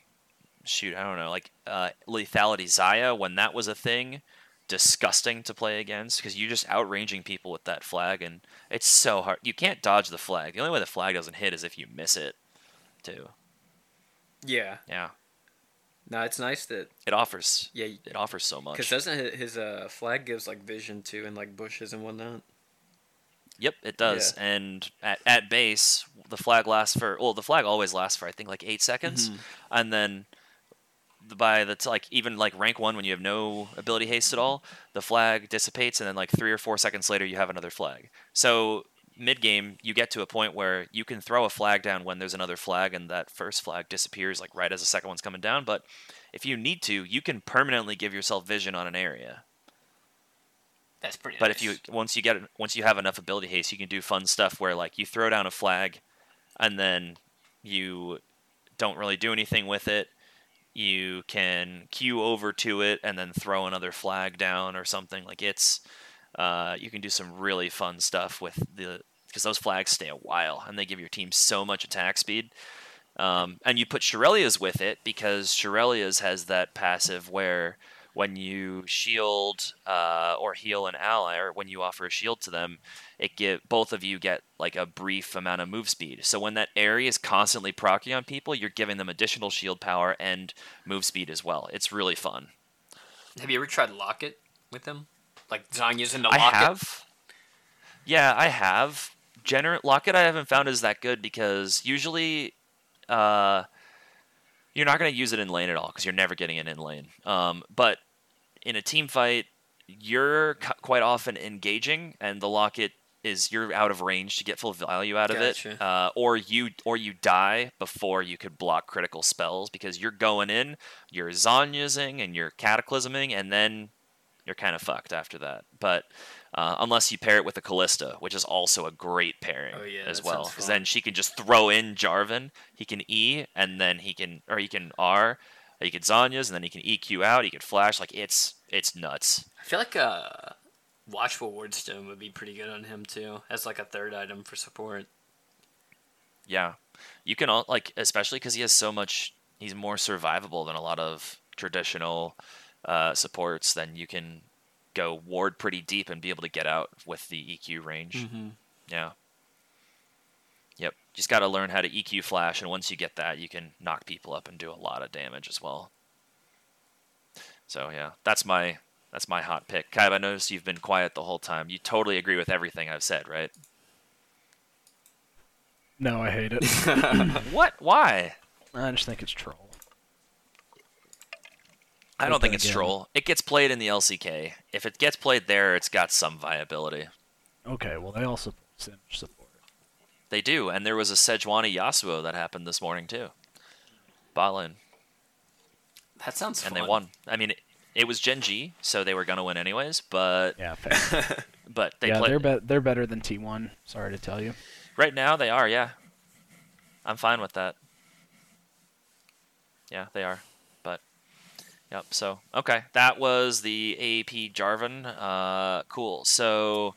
shoot, I don't know, like uh, Lethality Xayah when that was a thing. disgusting to play against because you're just outranging people with that flag, and it's so hard. You can't dodge the flag. The only way the flag doesn't hit is if you miss it, too. Yeah. Yeah, No, it's nice that it offers. yeah, It offers so much. because doesn't his, uh flag gives like vision too and like bushes and whatnot. Yep, it does. And at, at base, the flag lasts for well, the flag always lasts for I think like eight seconds, Mhm. and then the, by the t- like even like rank one when you have no ability haste at all, the flag dissipates, and then like three or four seconds later you have another flag. So mid game, you get to a point where you can throw a flag down when there's another flag, and that first flag disappears like right as the second one's coming down. But if you need to, you can permanently give yourself vision on an area. That's pretty. But if you once you get once you have enough ability haste, you can do fun stuff where like you throw down a flag, and then you don't really do anything with it. You can queue over to it and then throw another flag down or something. Like it's, uh, you can do some really fun stuff with the because those flags stay a while and they give your team so much attack speed. Um, and you put Shurelya's with it because Shurelya's has that passive where when you shield uh, or heal an ally, or when you offer a shield to them, it give both of you get like a brief amount of move speed. So when that Aery is constantly proccing on people, you're giving them additional shield power and move speed as well. It's really fun. have you ever tried locket with him? Like Zhonya's in the I have. Yeah, I have. Gener- Locket I haven't found is that good because usually uh, you're not going to use it in lane at all because you're never getting it in lane. Um, but in a team fight, you're cu- quite often engaging, and the Locket is you're out of range to get full value out of it, uh, or you or you die before you could block critical spells because you're going in, you're Zanyasing and you're cataclysming, and then you're kind of fucked after that. But uh, unless you pair it with a Kalista, which is also a great pairing Oh, yeah, as well, because then she can just throw in Jarvan. He can E, and then he can, or he can R. He can Zhonya's, and then he can EQ out. He can flash. Like it's it's nuts. I feel like uh, watchful wardstone would be pretty good on him too, as like a third item for support. Yeah, you can all like especially because he has so much. He's more survivable than a lot of traditional uh, supports. Then you can go ward pretty deep and be able to get out with the EQ range. Mm-hmm. Yeah. Yep. Just got to learn how to EQ flash, and once you get that, you can knock people up and do a lot of damage as well. So yeah, that's my that's my hot pick. Kaib, I noticed you've been quiet the whole time. You totally agree with everything I've said, right? No, I hate it. what? Why? I just think it's troll. I don't think it's again- troll. It gets played in the LCK. If it gets played there, it's got some viability. Okay, well they also Sim support. They do, and there was a Sejuani Yasuo that happened this morning too. Bot lane. That sounds and fun. they won. I mean, it, it was Gen G, so they were gonna win anyways. But Yeah, fair. but they yeah, played they're be- they're better than T1. Sorry to tell you. right now. They are, yeah. I'm fine with that. Yeah, they are. Yep. So okay, that was the AP Jarvan. Uh, cool. So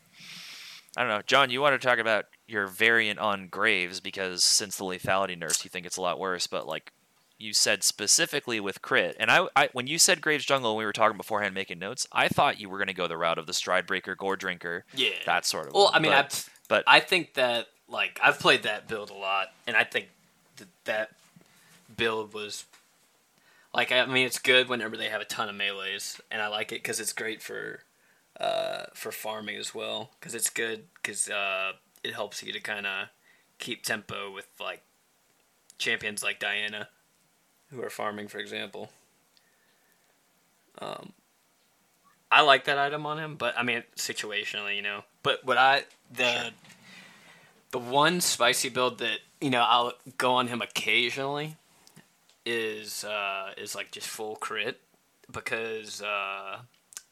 I don't know, John. You want to talk about your variant on Graves because since the lethality nerfs, you think it's a lot worse. But like you said specifically with crit, and I, I when you said Graves jungle, when we were talking beforehand making notes, I thought you were going to go the route of the Stride Breaker, Gore Drinker, Yeah. that sort of. Well, one. I mean, but, I've, but I think that like I've played that build a lot, and I think that that build was like I mean it's good whenever they have a ton of melees, and I like it because it's great for uh, for farming as well because it's good because uh, it helps you to kind of keep tempo with like champions like Diana who are farming, for example. Um, I like that item on him, but I mean situationally, you know. But what I the the one spicy build that you know I'll go on him occasionally is uh is like just full crit because uh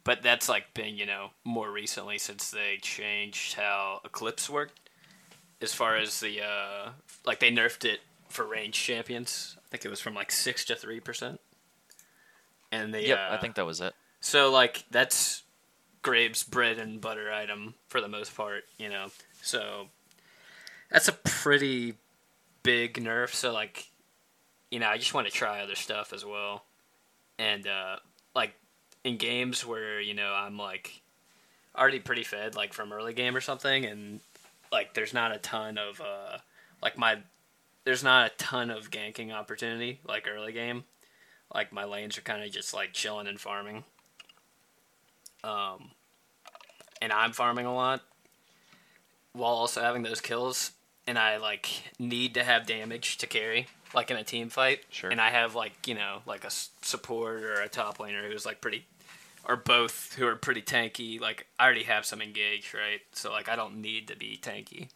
but that's like been you know more recently since they changed how eclipse worked as far as the uh like they nerfed it for range champions i think it was from like 6 to 3% and they yep, uh, I think that was it. so like that's Graves' bread and butter item for the most part, you know. So that's a pretty big nerf. So like, you know, I just want to try other stuff as well. And uh, like in games where you know I'm like already pretty fed, like from early game or something, and like there's not a ton of uh like my there's not a ton of ganking opportunity like early game. Like my lanes are kind of just like chilling and farming. Um, and I'm farming a lot while also having those kills, and I like need to have damage to carry like in a team fight. Sure. And I have like you know like a support or a top laner who's like pretty, or both who are pretty tanky. Like I already have some engaged, right? So like I don't need to be tanky,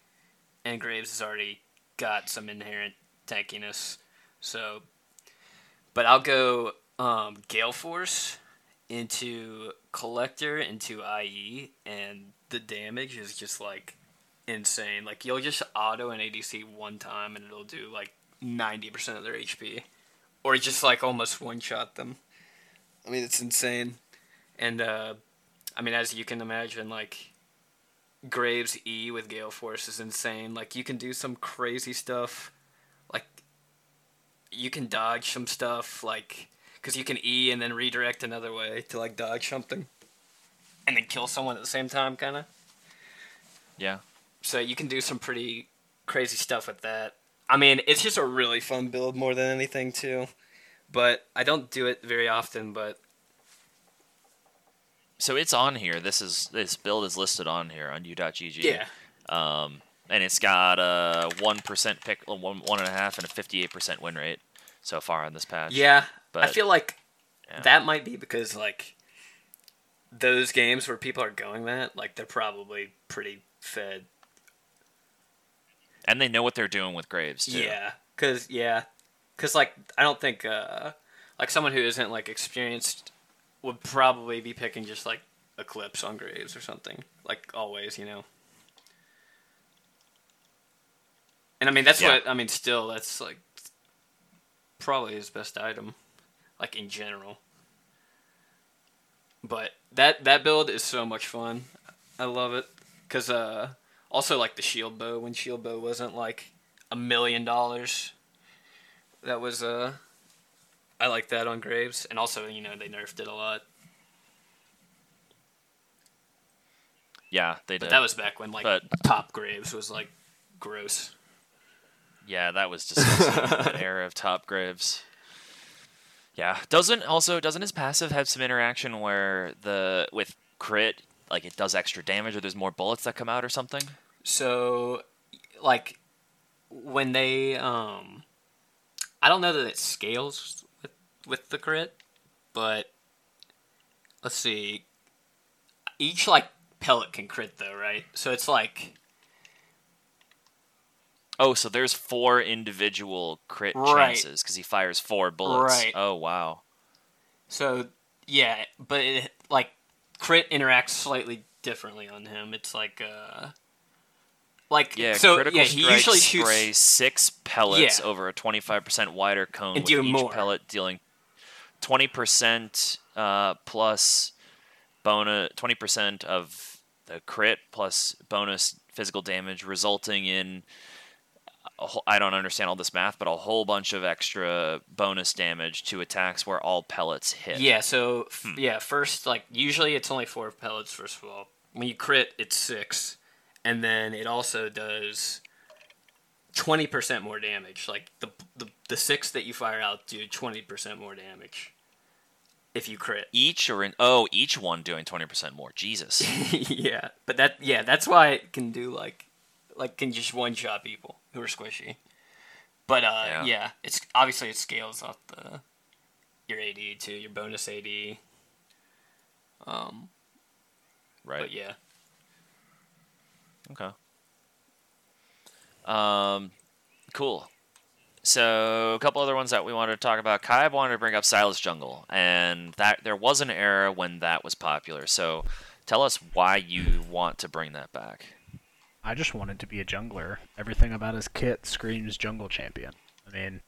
and Graves has already got some inherent tankiness. So, but I'll go um, Gale Force into Collector into IE, and the damage is just like insane. Like you'll just auto an ADC one time, and it'll do like ninety percent of their HP, or just like almost one shot them. I mean, it's insane. And uh, I mean, as you can imagine, like Graves E with Gale Force is insane. Like you can do some crazy stuff. Like you can dodge some stuff, like because you can E and then redirect another way to like dodge something, and then kill someone at the same time, kind of. Yeah. So you can do some pretty crazy stuff with that. I mean, it's just a really fun build more than anything too. But I don't do it very often. But So it's on here. This is this build is listed on here on u.gg. yeah, Um, and it's got a one percent pick, one one and a half, and a fifty-eight percent win rate so far on this patch. yeah. but I feel like yeah. that might be because like those games where people are going that like they're probably pretty fed. And they know what they're doing with Graves too. Yeah, cause yeah, cause like I don't think uh like someone who isn't like experienced would probably be picking just like Eclipse on Graves or something like always, you know. And I mean that's Yeah. what I mean. Still, that's like probably his best item, like in general. But that that build is so much fun. I love it because uh, also like the shield bow when shield bow wasn't like a million dollars. That was uh, I like that on Graves, and also you know they nerfed it a lot. Yeah, they did. But that was back when like But- top Graves was like gross. Yeah, that was disgusting. that era of top graves. Yeah, doesn't also doesn't his passive have some interaction where the with crit like it does extra damage or there's more bullets that come out or something? So, like, when they, um, I don't know that it scales with, with the crit, but let's see. Each, like, pellet can crit, though, right? So it's like, Oh, so there's four individual crit Right. chances because he fires four bullets. Right. Oh wow. so, yeah, but it, like, crit interacts slightly differently on him. It's like, uh, like, Yeah, so, critical yeah, he usually shoots. spray six pellets Yeah. over a 25% wider cone And with each more. pellet dealing 20% uh, plus bonus 20% of the crit plus bonus physical damage resulting in a whole, I don't understand all this math, but a whole bunch of extra bonus damage to attacks where all pellets hit. Yeah, so Hmm. yeah, first like usually it's only four pellets. First of all, when you crit, it's six, and then it also does twenty percent more damage. Like the, the the six that you fire out do twenty percent more damage if you crit. Each or in oh, each one doing 20% more. Jesus. yeah, but that yeah, that's why it can do like like can just one shot people who are squishy. But uh, Yeah. yeah. it's obviously it scales off the your AD to your bonus AD. Um, Right. but yeah. Okay. Um, cool. So a couple other ones that we wanted to talk about. Kai wanted to bring up Sylas Jungle, and that there was an era when that was popular. So tell us why you want to bring that back. I just wanted to be a jungler. Everything about his kit screams jungle champion. I mean,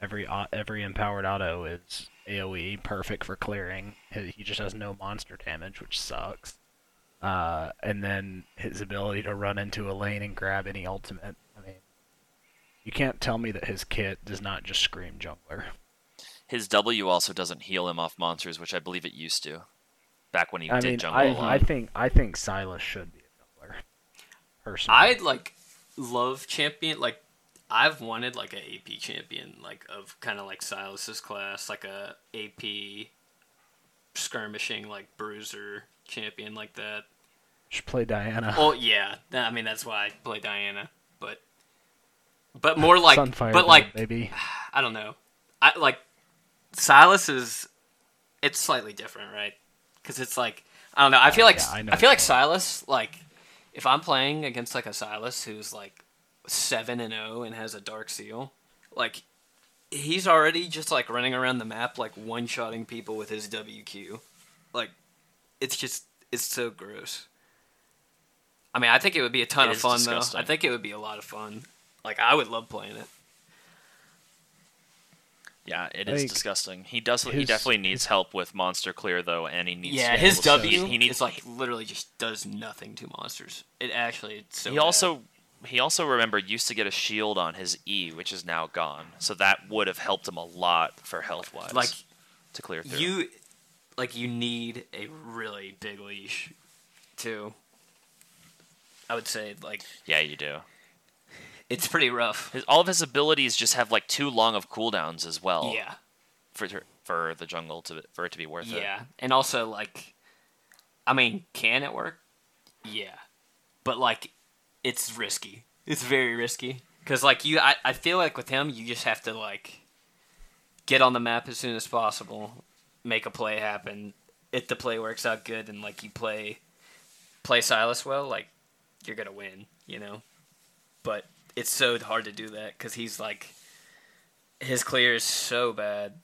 every every empowered auto is AOE, perfect for clearing. He he just has no monster damage, which sucks. Uh, and then his ability to run into a lane and grab any ultimate. I mean, you can't tell me that his kit does not just scream jungler. His W also doesn't heal him off monsters, which I believe it used to. Back when he I did mean, jungle I, a lot. I think I think Sylas should be a jungler. Personally, I like love champion like I've wanted like a AP champion like of kind of like Sylas's class, like a AP skirmishing like bruiser champion like that. should play Diana. Oh yeah, I mean that's why I play Diana, but but more like Sunfire, but like maybe. I don't know. I like Sylas is it's slightly different, right? Because it's like I don't know. I feel uh, like yeah, I I, feel like Sylas like if I'm playing against like a Sylas who's like seven and zero and has a dark seal, like he's already just like running around the map like one shotting people with his WQ, like it's just it's so gross. I mean, I think it would be a ton It of fun disgusting. though. I think it would be a lot of fun. Like I would love playing it. yeah, it is Like, disgusting. He does. he definitely needs help with monster clear though, and he needs. Yeah, to his able to- W He needs is like literally just does nothing to monsters. It actually it's so he bad. also he also remember used to get a shield on his E, which is now gone. So that would have helped him a lot for health wise. like to clear through. you like you need a really big leash to I would say like yeah, you do. it's pretty rough. His, all of his abilities just have like too long of cooldowns as well. yeah. For for the jungle to for it to be worth it. Yeah. And also like I mean, can it work? Yeah. But like it's risky. It's very risky cuz like you I, I feel like with him you just have to like get on the map as soon as possible, make a play happen. If the play works out good and like you play play Sylas well, like you're to win, you know. But it's so hard to do that cuz he's like his clear is so bad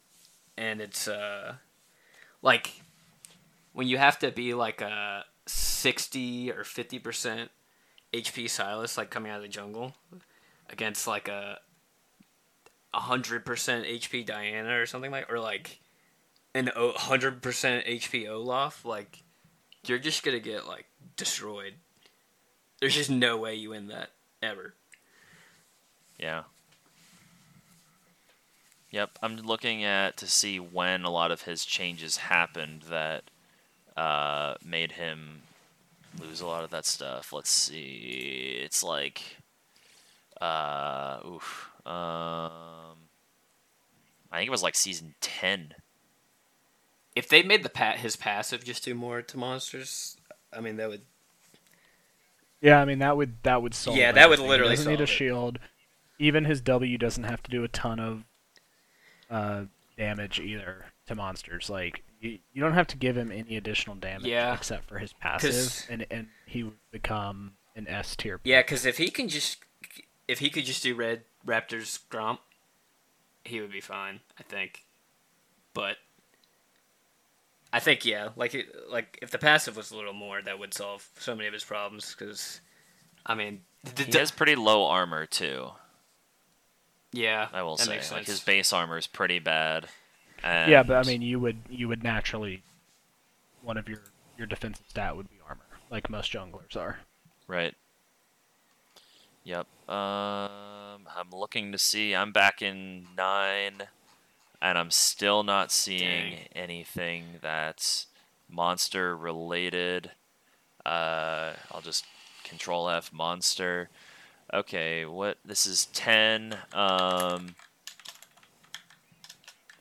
and it's uh like when you have to be like a 60 or 50% HP Silas like coming out of the jungle against like a 100% HP Diana or something like or like an o- 100 HP Olaf like you're just going to get like destroyed. There's just no way you win that ever. Yeah. Yep, I'm looking at to see when a lot of his changes happened that uh, made him lose a lot of that stuff. Let's see. It's like, uh, oof. Um, I think it was like season ten. If they made the pat his passive just do more to monsters, I mean that would Yeah, I mean that would that would solve. Yeah, that would literally He doesn't need a it. shield. Even his W doesn't have to do a ton of uh, damage either to monsters. Like you, you don't have to give him any additional damage Yeah. except for his passive, and and he would become an S tier. Yeah, because if he can just, if he could just do Red Raptors Gromp, he would be fine. I think, but I think yeah, like it- like if the passive was a little more, that would solve so many of his problems. Because, I mean, the, He has pretty low armor too. yeah, I will that say, makes like his base armor is pretty bad. Yeah, but I mean you would you would naturally one of your your defensive stat would be armor, like most junglers are. Right. Yep. Um, I'm looking to see. I'm back in nine, and I'm still not seeing Dang. anything that's monster related. Uh, I'll just control F monster. Okay, what? This is ten. Um.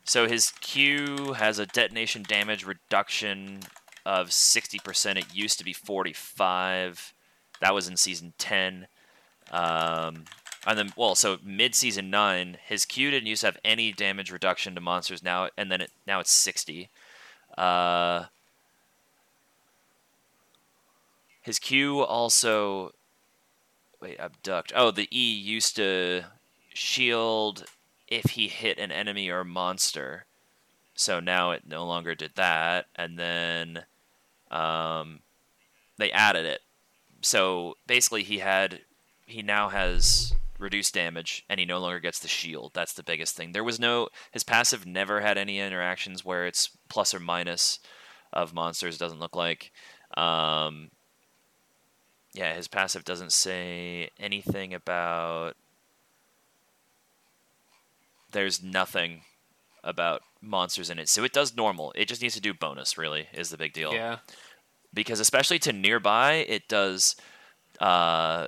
So his Q has a detonation damage reduction of 60%. It used to be 45. That was in season 10. Um, and then, well, so mid-season 9, his Q didn't used to have any damage reduction to monsters now, and then it now it's 60. Uh, his Q also, wait, abduct. Oh, the E used to shield if he hit an enemy or monster. So now it no longer did that, and then um, they added it. So basically, he had he now has reduced damage, and he no longer gets the shield. That's the biggest thing. There was no his passive never had any interactions where it's plus or minus of monsters. Doesn't look like. Um, yeah, his passive doesn't say anything about. There's nothing about monsters in it, so it does normal. It just needs to do bonus. Really, is the big deal. Yeah. Because especially to nearby, it does. Uh,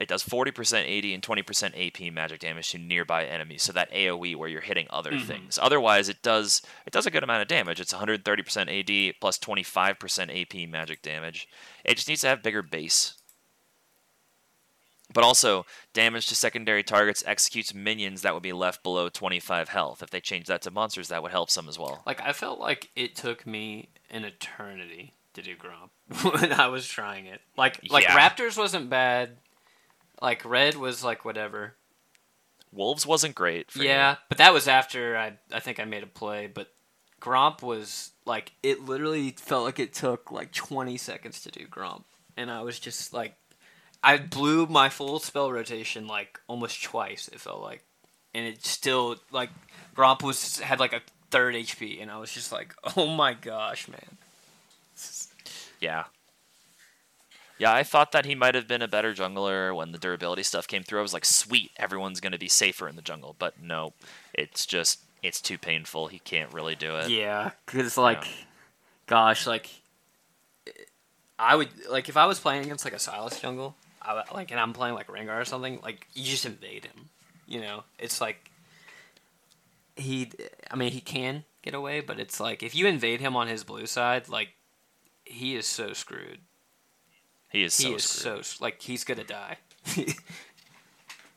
it does 40% AD and 20% AP magic damage to nearby enemies. So that AOE where you're hitting other Mhm. things. Otherwise, it does it does a good amount of damage. It's 130% AD plus 25% AP magic damage. It just needs to have bigger base. But also, damage to secondary targets executes minions that would be left below 25 health. If they change that to monsters, that would help some as well. Like I felt like it took me an eternity to do Gromp when I was trying it. Like like Yeah. Raptors wasn't bad. Like Red was like whatever. Wolves wasn't great. Yeah, but that was after I I think I made a play, but Gromp was like it literally felt like it took like 20 seconds to do Gromp. And I was just like I blew my full spell rotation like almost twice it felt like. And it still like Gromp was had like a third HP and I was just like, "Oh my gosh, man." Yeah. Yeah, I thought that he might have been a better jungler when the durability stuff came through. I was like, sweet, everyone's going to be safer in the jungle. But no, it's just, it's too painful. He can't really do it. Yeah, cuz like Yeah. gosh, like I would like if I was playing against like a Sylas jungle, I would, like and I'm playing like Rengar or something, like you just invade him. You know, it's like he I mean, he can get away, but it's like if you invade him on his blue side, like he is so screwed. He is he so is screwed. so like he's going to die.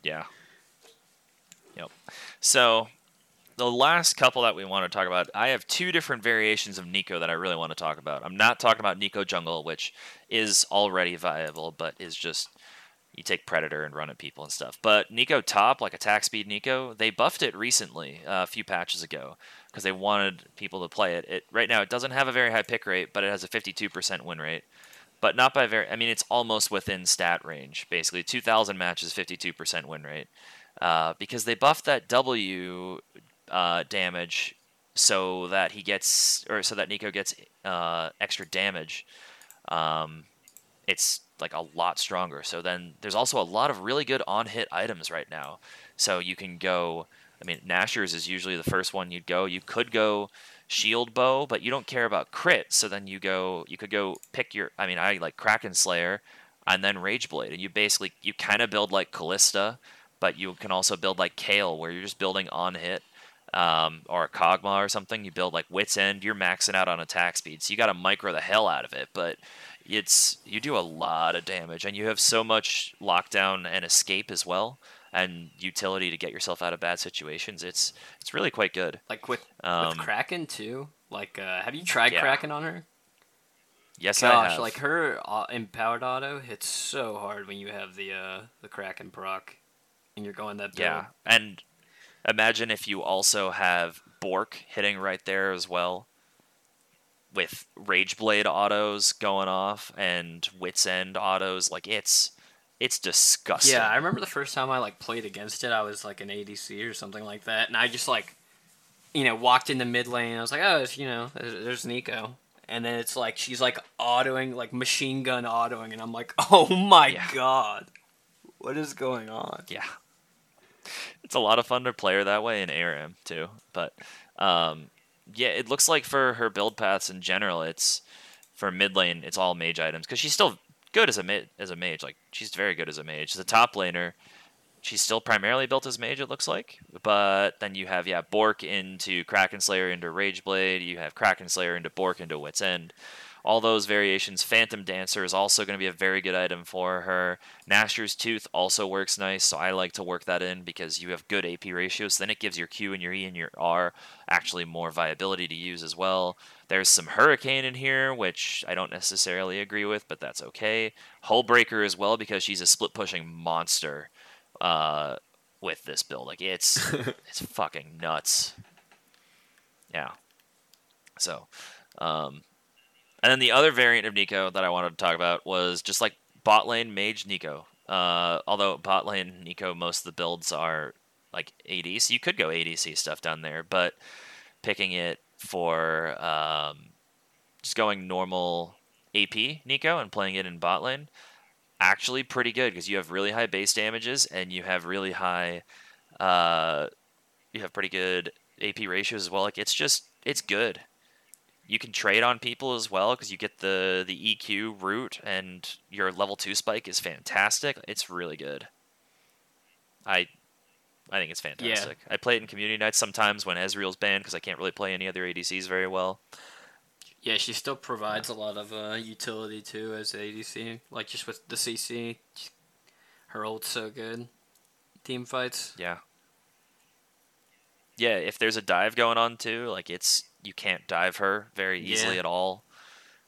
Yeah. Yep. So, the last couple that we want to talk about, I have two different variations of Neeko that I really want to talk about. I'm not talking about Neeko Jungle, which is already viable, but is just you take Predator and run at people and stuff. But Neeko Top, like attack speed Neeko, they buffed it recently, uh, a few patches ago, because they wanted people to play it. It right now it doesn't have a very high pick rate, but it has a 52% win rate. But not by very. I mean, it's almost within stat range. Basically, 2,000 matches, 52% win rate uh, because they buffed that W uh, damage so that he gets or so that Neeko gets uh, extra damage. Um, it's like a lot stronger. So then there's also a lot of really good on hit items right now. So you can go. I mean, Nashor's is usually the first one you'd go. You could go shield bow, but you don't care about crit. So then you go. You could go pick your. I mean, I like Kraken Slayer, and then Rage Blade, and you basically you kind of build like Kalista, but you can also build like Kayle, where you're just building on hit. Um, or a Kog'Maw or something, you build like Wits End, you're maxing out on attack speed, so you got to micro the hell out of it. But it's you do a lot of damage, and you have so much lockdown and escape as well, and utility to get yourself out of bad situations. It's it's really quite good. like with Um, with Kraken too. Like uh have you tried Yeah. Kraken on her? Yes, I have. like her uh, empowered auto hits so hard when you have the uh the Kraken proc and you're going that build. Yeah, and imagine if you also have Bork hitting right there as well, with Rage Blade autos going off and Wits End autos. Like it's it's disgusting. Yeah, I remember the first time I like played against it, I was like an ADC or something like that, and I just like, you know, walked in the mid lane. I was like, oh, it's, you know, there's, Neeko, and then it's like she's like autoing, like machine gun autoing, and I'm like, oh my Yeah. god, what is going on? yeah. It's a lot of fun to play her that way in ARAM too. But um, yeah, it looks like for her build paths in general, it's for mid lane, it's all mage items because she's still good as a mid as a mage. Like she's very good as a mage. The top laner, she's still primarily built as mage. It looks like, but then you have yeah Bork into Kraken Slayer into Rageblade. You have Kraken Slayer into Bork into Wits End. All those variations. Phantom Dancer is also going to be a very good item for her. Nashor's Tooth also works nice, so I like to work that in because you have good AP ratios. Then it gives your Q and your E and your R actually more viability to use as well. There's some Hurricane in here, which I don't necessarily agree with, but that's okay. Hullbreaker as well because she's a split pushing monster uh, with this build. Like it's it's fucking nuts. Yeah. So, um, and then the other variant of Neeko that I wanted to talk about was just like bot lane mage Neeko. Uh, although bot lane Neeko, most of the builds are like AD, so you could go ADC stuff down there, but picking it for um, just going normal AP Neeko and playing it in bot lane, actually pretty good because you have really high base damages and you have really high, uh, you have pretty good AP ratios as well. Like it's just it's good. You can trade on people as well because you get the the EQ route and your level two spike is fantastic. It's really good. I I think it's fantastic. I play it in community nights sometimes when Ezreal's banned because I can't really play any other ADCs very well. Yeah, she still provides a lot of uh, utility too as ADC. Like just with the CC, her ult's so good. Team fights. Yeah. Yeah, if there's a dive going on too, like it's you can't dive her very easily Yeah. at all.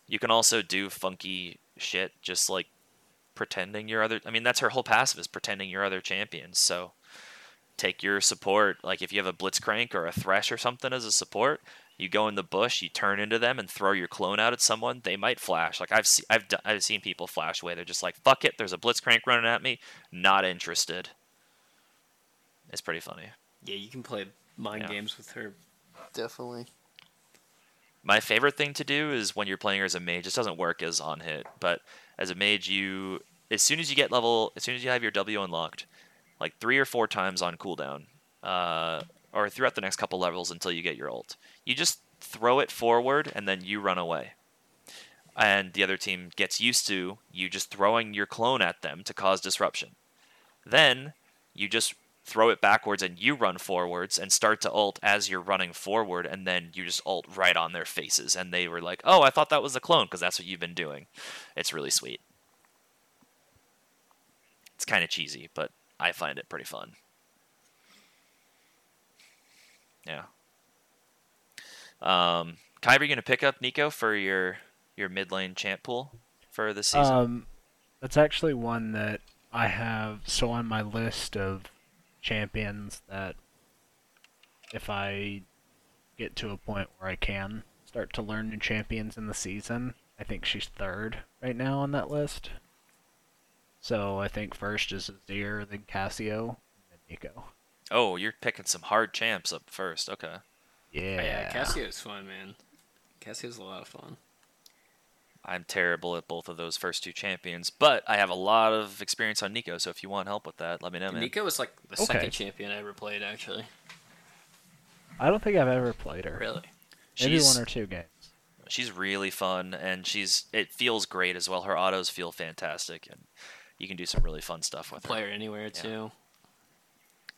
You can also do funky shit just like pretending you're other I mean that's her whole passive is pretending you're other champions. So take your support, like if you have a Blitzcrank or a Thresh or something as a support, you go in the bush, you turn into them and throw your clone out at someone, they might flash. Like I've se- I've d- I've seen people flash away. They're just like, "Fuck it, there's a Blitzcrank running at me, not interested." It's pretty funny. Yeah, you can play mind Yeah. games with her. Definitely. My favorite thing to do is when you're playing her as a mage. This doesn't work as on hit, but as a mage, you as soon as you get level, as soon as you have your W unlocked, like three or four times on cooldown, uh, or throughout the next couple levels until you get your ult, you just throw it forward and then you run away. And the other team gets used to you just throwing your clone at them to cause disruption. Then you just throw it backwards and you run forwards and start to ult as you're running forward and then you just ult right on their faces and they were like oh i thought that was the clone because that's what you've been doing it's really sweet it's kind of cheesy but i find it pretty fun. Yeah. Um kai are you going to pick up Neeko for your your mid lane champ pool for the season? Um, that's actually one that I have so on my list of champions that if I get to a point where I can start to learn new champions in the season, I think she's third right now on that list. So I think first is Azir, then Cassio, then Neeko. oh you're picking some hard champs up first okay Yeah. Yeah, Cassio's fun, man. Cassio's a lot of fun. I'm terrible at both of those first two champions, but I have a lot of experience on Neeko. So if you want help with that, let me know, man. Neeko was like the Okay. second champion I ever played, actually. I don't think I've ever played her. Really? Maybe She's one or two games. she's really fun, and she's it feels great as well. Her autos feel fantastic, and you can do some really fun stuff with her. Player anywhere too.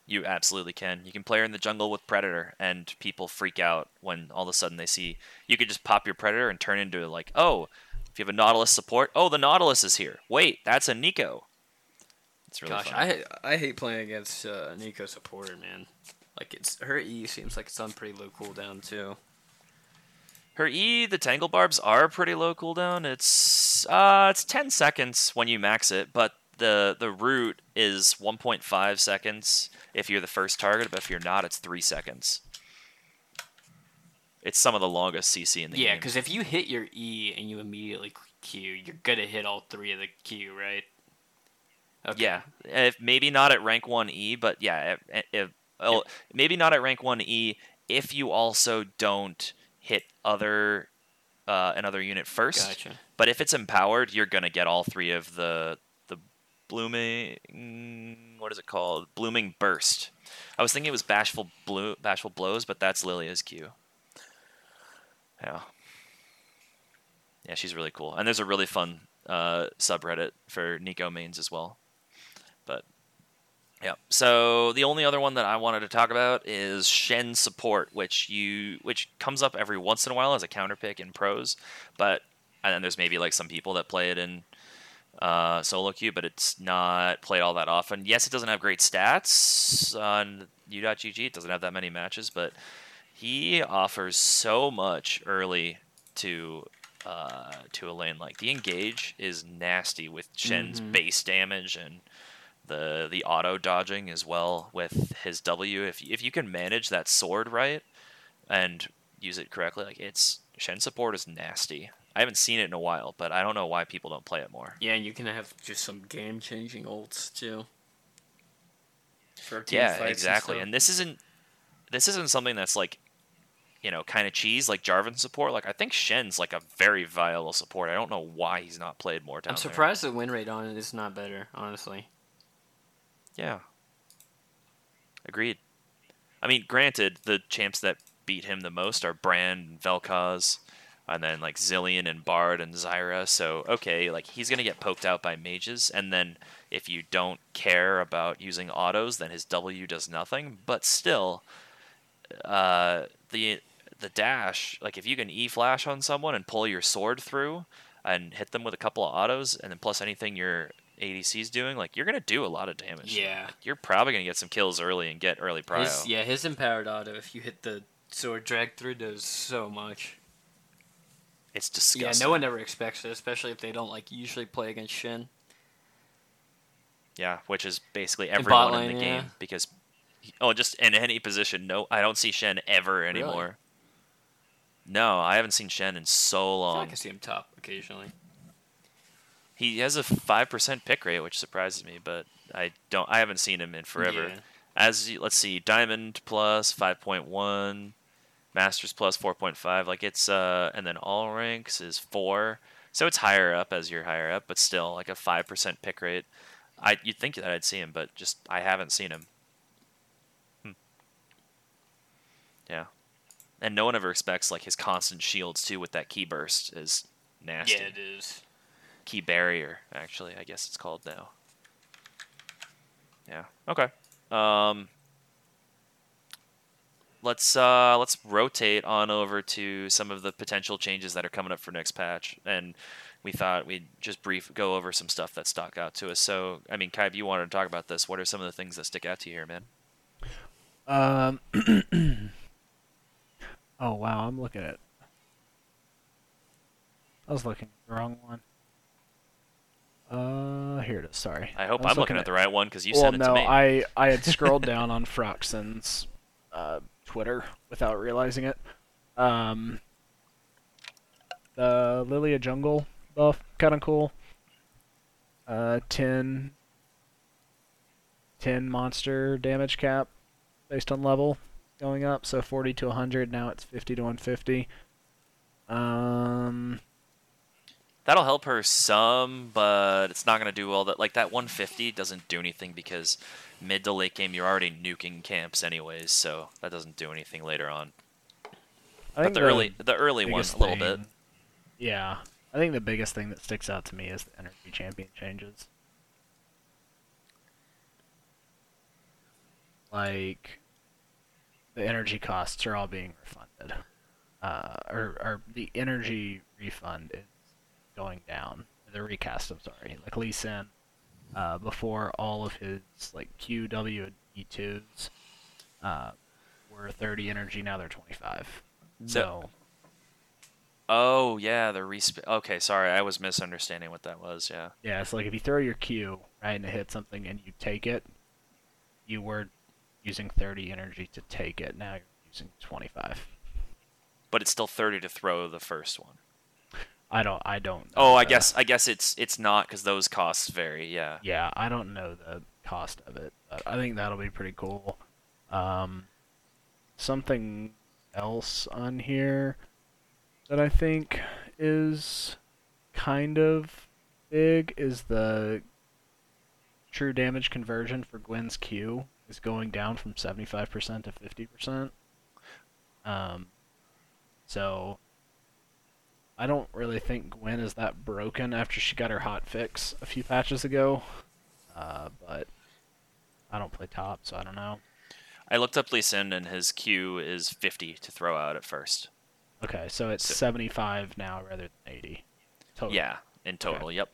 You absolutely can. You can play her in the jungle with Predator, and people freak out when all of a sudden they see you could just pop your Predator and turn into like, oh, if you have a Nautilus support, oh, the Nautilus is here. Wait, that's a Neeko. It's really Gosh, fun. I I hate playing against uh, Neeko supporter, man. Like it's her E seems like it's on pretty low cooldown too. Her E, the Tangle Barbs are pretty low cooldown. It's uh, it's 10 seconds when you max it, but the the root is 1.5 seconds if you're the first target, but if you're not, it's three seconds. It's some of the longest CC in the Yeah, game. Yeah, because if you hit your E and you immediately Q, you're gonna hit all three of the Q, right? Okay. Yeah, if maybe not at rank one E, but yeah, if, if oh, maybe not at rank one E if you also don't hit other uh, another unit first. Gotcha. But if it's empowered, you're gonna get all three of the the blooming. What is it called? Blooming burst. I was thinking it was bashful blue, bashful blows, but that's Lilia's Q. Yeah. Yeah, she's really cool, and there's a really fun uh, subreddit for Neeko mains as well. Yeah, so the only other one that I wanted to talk about is Shen support, which you which comes up every once in a while as a counter pick in pros, but and then there's maybe like some people that play it in uh, solo queue, but it's not played all that often. Yes, it doesn't have great stats on U.GG. It doesn't have that many matches, but he offers so much early to uh, to a lane. Like the engage is nasty with Shen's Mhm. base damage and the the auto dodging as well with his W. If if you can manage that sword right and use it correctly, like it's Shen support is nasty. I haven't seen it in a while, but I don't know why people don't play it more. Yeah, and you can have just some game changing ults too. For Yeah, exactly. And And this isn't this isn't something that's like you know, kind of cheese like Jarvan support. Like I think Shen's like a very viable support. I don't know why he's not played more down I'm there. surprised the win rate on it is not better, honestly. Yeah. Agreed. I mean, granted, the champs that beat him the most are Brand and Vel'Koz, and then like Zilean and Bard and Zyra. So okay, like he's gonna get poked out by mages, and then if you don't care about using autos, then his W does nothing. But still, uh, the the dash, like if you can E flash on someone and pull your sword through and hit them with a couple of autos, and then plus anything your ADC's doing, like you're gonna do a lot of damage. Yeah. Like, you're probably gonna get some kills early and get early prio. His, yeah, his empowered auto, if you hit the sword drag through, does so much. It's disgusting. Yeah, no one ever expects it, especially if they don't like usually play against Shen. Yeah, which is basically everyone in the yeah. game because oh, just in any position. No, I don't see Shen ever anymore. No, I haven't seen Shen in so I long. like I can see him top occasionally. He has a five percent pick rate, which surprises me, but I don't. I haven't seen him in forever. Yeah. As let's see, Diamond plus five point one, Masters plus four point five. Like it's uh, and then all ranks is four, so it's higher up as you're higher up, but still like a five percent pick rate. I you'd think that I'd see him, but just I haven't seen him. Hmm. Yeah, and no one ever expects like his constant shields too with that key burst is nasty Yeah, it is. Key barrier actually i guess it's called now yeah okay um let's uh let's rotate on over to some of the potential changes that are coming up for next patch and we thought we'd just brief go over some stuff that stuck out to us so i mean kai if you wanted to talk about this what are some of the things that stick out to you here man Um. oh wow, I'm looking at. I was looking at the wrong one. Uh, here it is. Sorry. i hope I i'm looking at the right one because you well, sent it no, to me I I had scrolled down on Phroxzon's uh, Twitter without realizing it. Um, the Lilia Jungle buff, kind of cool. Uh, 10, 10 monster damage cap based on level going up, so 40 to 100. Now it's 50 to 150. Um, That'll help her some, but it's not going to do all that. Like that 150 doesn't do anything because mid to late game you're already nuking camps anyways, so that doesn't do anything later on. I But think the early the early ones a little bit. Yeah, I think the biggest thing that sticks out to me is the energy champion changes. Like, the energy costs are all being refunded, uh, or or the energy refund is going down. The recast, I'm sorry. Like Lee Sin, uh, before all of his like QW and E2s uh, were 30 energy, now they're 25. So, Oh yeah, the resp. Okay, sorry, I was misunderstanding what that was. Yeah. Yeah, it's like if you throw your Q right and it hits something and you take it, you were using 30 energy to take it. Now you're using 25. But it's still 30 to throw the first one. I don't. I don't. know Oh, I the- guess I guess it's it's not because those costs vary. Yeah. Yeah, I don't know the cost of it, but I think that'll be pretty cool. Um, something else on here that I think is kind of big is the true damage conversion for Gwen's Q is going down from 75% to 50%. Um, so I don't really think Gwen is that broken after she got her hot fix a few patches ago. Uh, but I don't play top, so I don't know. I looked up Lee Sin and his Q is 50 to throw out at first. Okay, so it's So- 75 now rather than 80. Total. Yeah, in total. Yep.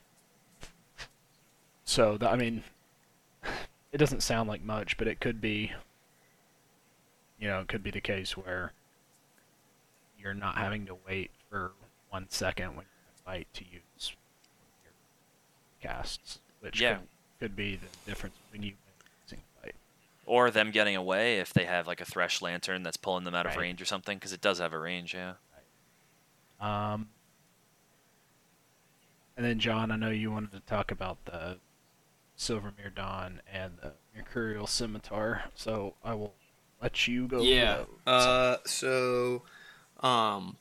So that, I mean, it doesn't sound like much, but it could be. You know, it could be the case where you're not having to wait for one second when you fight to use your casts, which Yeah. could, could be the difference between you and using fight. Or them getting away if they have like a Thresh Lantern that's pulling them out of range or something, because it does have a range. Yeah. Um, and then John, I know you wanted to talk about the Silvermere Dawn and the Mercurial Scimitar, so I will let you go. Yeah. Uh, so, um,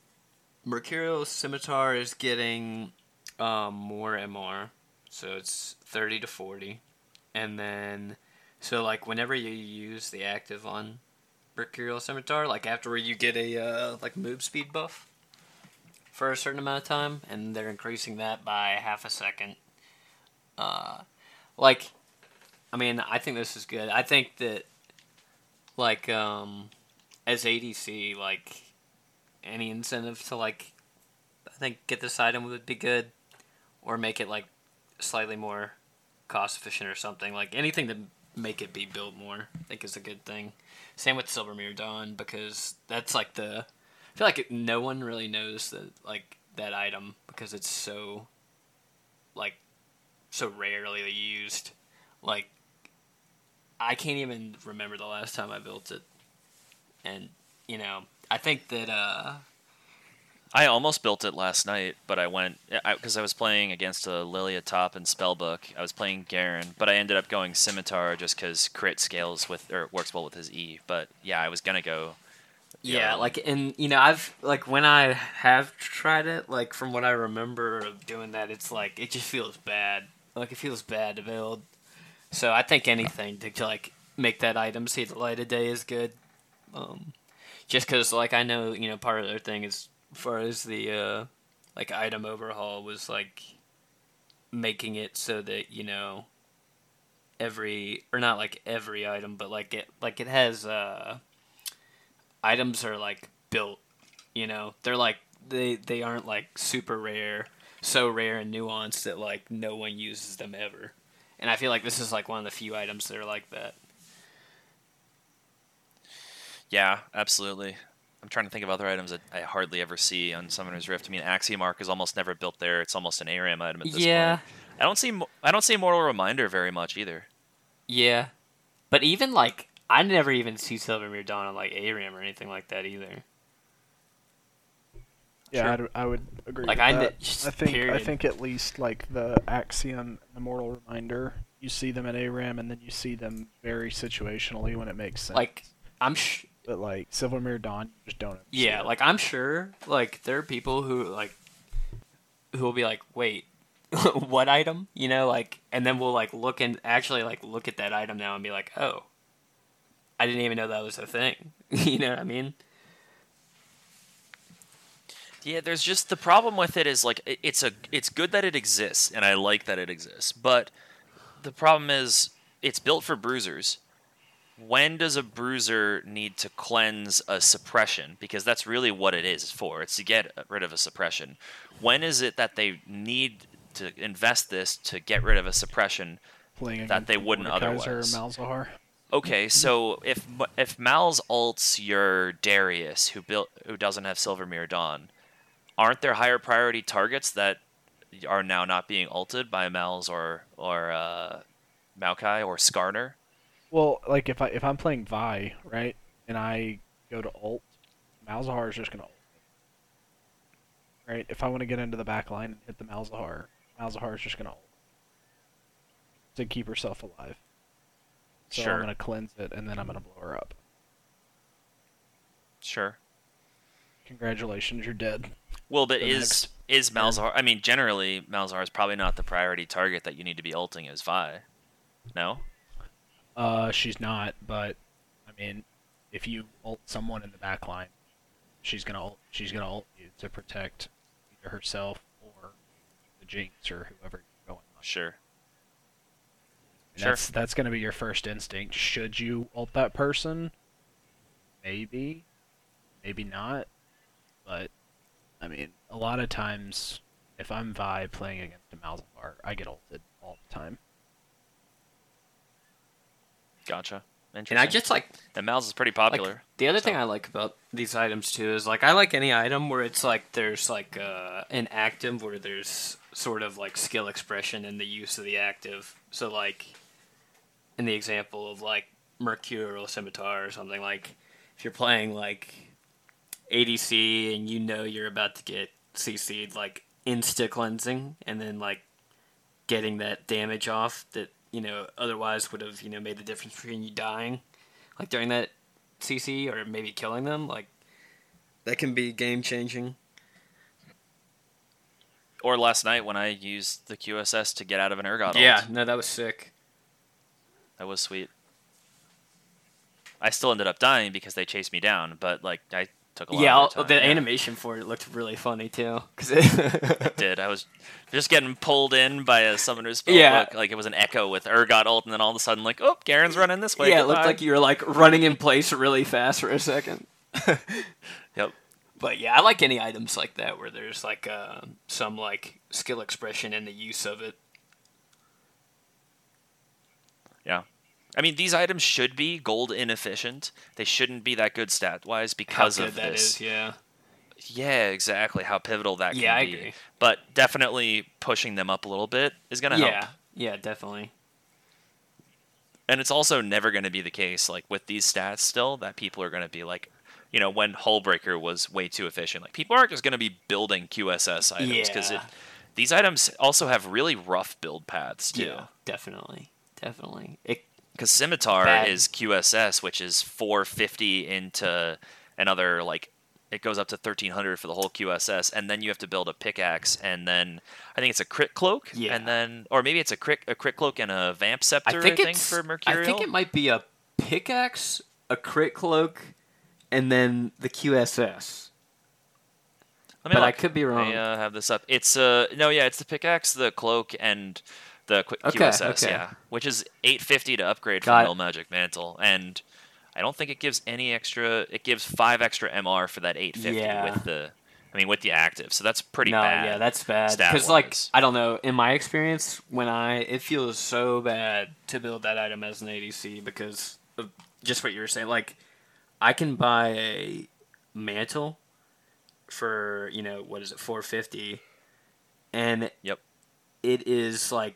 Mercurial Scimitar is getting um, more MR, so it's 30 to 40. And then, so like whenever you use the active on Mercurial Scimitar, like after where you get a uh, like move speed buff for a certain amount of time, and they're increasing that by half a second. Uh, like, I mean, I think this is good. I think that, like, um, as ADC, like, any incentive to like, I think get this item would be good, or make it like slightly more cost efficient or something. Like anything to make it be built more, I think is a good thing. Same with Silvermere Dawn because that's like the. I feel like it, no one really knows that like that item because it's so, like, so rarely used. Like, I can't even remember the last time I built it, and you know I think that uh I almost built it last night, but I went because I, I, was playing against a Lilia top and Spellbook. I was playing Garen, but I ended up going Scimitar just because crit scales with or works well with his E. But yeah, I was gonna go. Yeah, know, like and you know I've like when I have tried it, like from what I remember of doing that, it's like it just feels bad. Like it feels bad to build. So I think anything to like make that item see the light of day is good. Um, just because like I know you know part of their thing is as far as the uh, like item overhaul was like making it so that you know every or not like every item but like it like it has uh items are like built you know? They're like they they aren't like super rare so rare and nuanced that like no one uses them ever. And i feel like this is like one of the few items that are like that yeah absolutely I'm trying to think of other items that I hardly ever see on Summoner's Rift. I mean, Axiom Arc is almost never built there. It's almost an ARAM item at this yeah. point. I don't see I don't see Mortal Reminder very much either. Yeah, but even like I never even see Silvermere Dawn on like ARAM or anything like that either. Yeah, sure. I would agree. Like I, I think period. I think at least like the Axiom, the Mortal Reminder, you see them at ARAM, and then you see them very situationally when it makes sense. Like I'm sh- but like Silvermere Dawn, you just don't. Yeah, like I'm sure, like there are people who like who will be like, wait, what item? You know, like, and then we'll like look and actually like look at that item now and be like, oh, I didn't even know that was a thing. you know what I mean? Yeah, there's just the problem with it is like it's a it's good that it exists and I like that it exists, but the problem is it's built for bruisers when does a bruiser need to cleanse a suppression? Because that's really what it is for. It's to get rid of a suppression. When is it that they need to invest this to get rid of a suppression Playing that they wouldn't otherwise? Malzahar. Okay, so if if Mal's ults your Darius, who built who doesn't have Silvermere Dawn, aren't there higher priority targets that are now not being ulted by Mal's or or uh, Maokai or Skarner? Well, like if I if I'm playing Vi, right, and I go to ult, Malzahar is just gonna ult. Right? If I want to get into the back line and hit the Malzahar, Malzahar is just gonna ult. To keep herself alive. So sure. I'm gonna cleanse it and then I'm gonna blow her up. Sure. Congratulations, you're dead. Well, but the is next. is Malzahar? I mean, generally, Malzahar is probably not the priority target that you need to be ulting as Vi. No. Uh, she's not, but I mean, if you ult someone in the back line, she's gonna ult, she's gonna ult you to protect either herself or the Jinx or whoever you're going on. Sure. And sure. That's that's gonna be your first instinct. Should you ult that person? Maybe, maybe not. But I mean, a lot of times, if I'm Vi playing against a Malzahar, I get ulted all the time. Gotcha. And I just like the mouse is pretty popular. Like, the other so. thing I like about these items too is like I like any item where it's like there's like uh, an active where there's sort of like skill expression in the use of the active. So like in the example of like Mercurial Scimitar or something like if you're playing like ADC and you know you're about to get CC'd like insta cleansing and then like getting that damage off that you know, otherwise would have, you know, made the difference between you dying, like during that CC, or maybe killing them. Like, that can be game changing. Or last night when I used the QSS to get out of an Urgot. Yeah, no, that was sick. That was sweet. I still ended up dying because they chased me down. But like I took a lot. Yeah, time. the yeah. animation for it looked really funny too. Cause it did. I was just getting pulled in by a summoner's spell Yeah. book. Like it was an echo with Urgot ult, and then all of a sudden, like, oh, Garen's running this way. yeah, it looked like you were like running in place really fast for a second. Yep. But yeah, I like any items like that where there's like uh, some like skill expression in the use of it. Yeah. I mean, these items should be gold inefficient. They shouldn't be that good stat wise How because good of that this. is, yeah. Yeah, exactly. How pivotal that can Yeah, I be. agree. But definitely pushing them up a little bit is going to Yeah, help. yeah, definitely. And it's also never going to be the case, like with these stats still, that people are going to be like, you know, when Hullbreaker was way too efficient. Like people aren't just going to be building QSS items because Yeah. these items also have really rough build paths too. Yeah, definitely, definitely. It Because Scimitar Bad. is QSS, which is 450 into another like it goes up to 1300 for the whole QSS, and then you have to build a pickaxe, and then I think it's a crit cloak, Yeah. and then or maybe it's a crit a crit cloak and a vamp scepter. I think I it's for Mercurial. I think it might be a pickaxe, a crit cloak, and then the QSS. Let me but I could be wrong. I uh, have this up. It's uh no, yeah, it's the pickaxe, the cloak, and the qu- Okay, QSS, okay. yeah, which is 850 to upgrade Got from. Null-Magic Mantle, and I don't think it gives any extra. It gives five extra MR for that 850 Yeah. with the, I mean, with the active. So that's pretty no, bad. yeah, that's bad. Because like. I don't know, in my experience, when I it feels so bad to build that item as an ADC because of just what you were saying. Like I can buy a mantle for you know what is it, four fifty, and Yep. it is like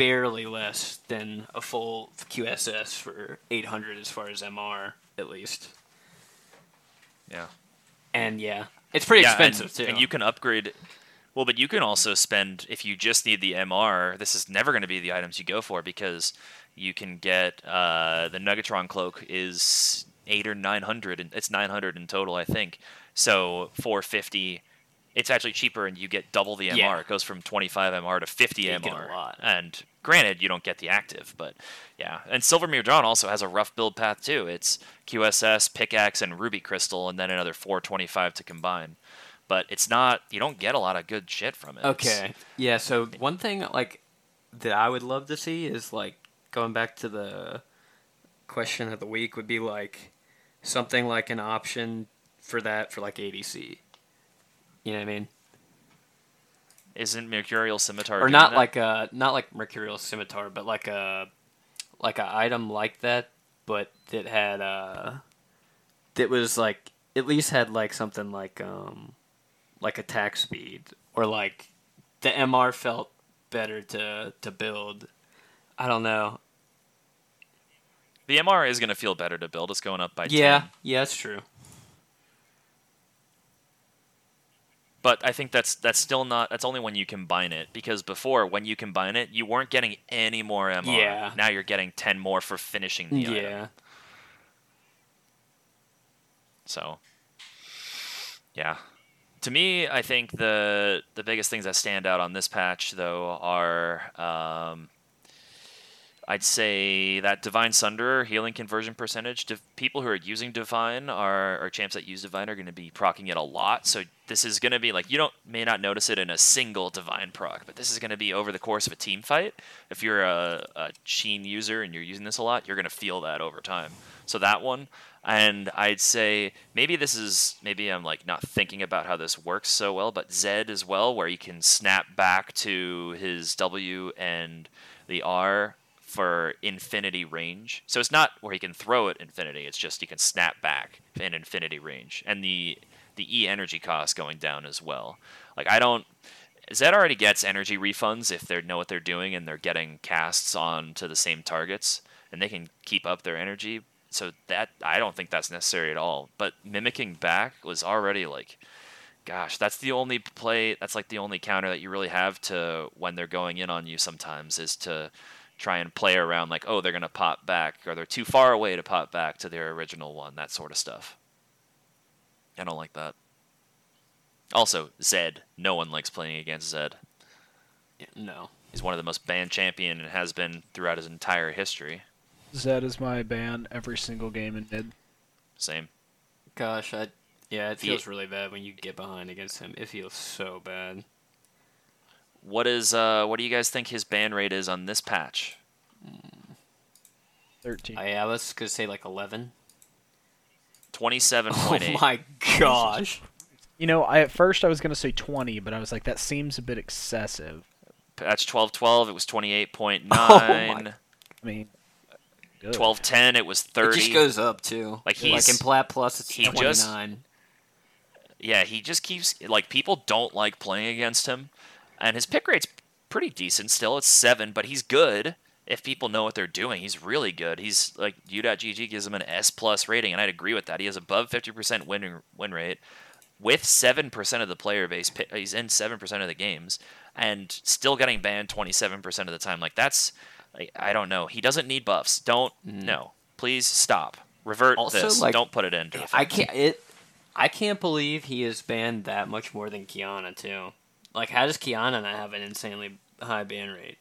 barely less than a full QSS for eight hundred as far as MR at least. Yeah. And yeah, it's pretty Yeah, expensive and, too. And you can upgrade. Well, but you can also spend if you just need the MR. This is never going to be the items you go for because you can get uh, the Negatron cloak is eight or nine hundred, and it's nine hundred in total, I think. So four fifty. It's actually cheaper, and you get double the MR. Yeah. It goes from twenty five MR to fifty You get a MR. lot. And granted, you don't get the active, but yeah. And Silvermere Dawn also has a rough build path too. It's QSS, pickaxe, and ruby crystal, and then another four twenty five to combine but it's not you don't get a lot of good shit from it. It's- Okay. Yeah, so one thing like that I would love to see is like going back to the question of the week would be like something like an option for that for like ADC. You know what I mean? Isn't Mercurial Scimitar Or not that? like a not like Mercurial Scimitar, but like a like a item like that, but that had uh that was like at least had like something like um like attack speed or like the MR felt better to to build. I don't know. the MR is going to feel better to build. It's going up by Yeah, 10. yeah, that's true. But I think that's that's still not that's only when you combine it because before when you combine it you weren't getting any more MR. Yeah. Now you're getting 10 more for finishing the item. Yeah. So, yeah. To me, I think the the biggest things that stand out on this patch, though, are um, I'd say that Divine Sunderer healing conversion percentage. Div- people who are using Divine are or champs that use Divine are going to be procking it a lot. So this is going to be like you don't may not notice it in a single Divine proc, but this is going to be over the course of a team fight. If you're a, a Sheen user and you're using this a lot, you're going to feel that over time. So that one, and I'd say maybe this is maybe I'm like not thinking about how this works so well, but Zed as well, where you can snap back to his W and the R for infinity range. So it's not where he can throw it infinity. It's just he can snap back in infinity range, and the the E energy cost going down as well. Like I don't. Zed already gets energy refunds if they know what they're doing and they're getting casts on to the same targets, and they can keep up their energy. So that I don't think that's necessary at all. But mimicking back was already like, gosh, that's the only play. That's like the only counter that you really have to when they're going in on you. Sometimes is to try and play around like, oh, they're gonna pop back, or they're too far away to pop back to their original one. That sort of stuff. I don't like that. Also, Zed. No one likes playing against Zed. No. He's one of the most banned champion and has been throughout his entire history. Zed is my ban every single game in mid. Same. Gosh, I yeah, it He- feels really bad when you get behind against him. It feels so bad. What is uh what do you guys think his ban rate is on this patch? Thirteen. I, I was gonna say like eleven. Twenty-seven Oh point eight. my gosh. You know, I at first I was gonna say twenty, but I was like, that seems a bit excessive. Patch twelve twelve, it was twenty-eight point Oh nine. I mean, good. Twelve ten, it was It thirty. just goes up too. Like, he's like he's- in Plat Plus, it's he just- Yeah, he just keeps like people don't like playing against him, and his pick rate's pretty decent still. It's seven, but he's good if people know what they're doing. He's really good. He's like U.GG gives him an S plus rating, and I'd agree with that. He has above fifty percent win win rate with seven percent of the player base. He's in seven percent of the games, and still getting banned twenty seven percent of the time. Like that's like, I don't know. He doesn't need buffs. Don't no. Please stop. Revert Mm. Also, this. like, don't put it in. I can't it. I can't believe he is banned that much more than Qiyana too. Like, how does Qiyana not have an insanely high ban rate?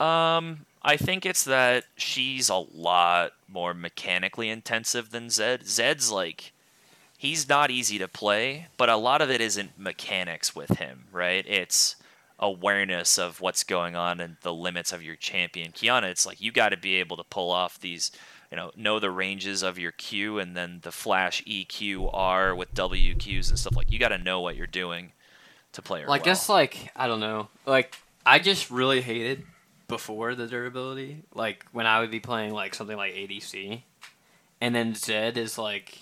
Um, I think it's that she's a lot more mechanically intensive than Zed. Zed's like he's not easy to play, but a lot of it isn't mechanics with him, right? It's awareness of what's going on and the limits of your champion. Qiyana, it's like you got to be able to pull off these, you know, know the ranges of your Q and then the flash EQ R with WQs and stuff like. You got to know what you're doing to play Like, well. guess like I don't know. Like, I just really hated before the durability. Like when I would be playing like something like ADC, and then Zed is like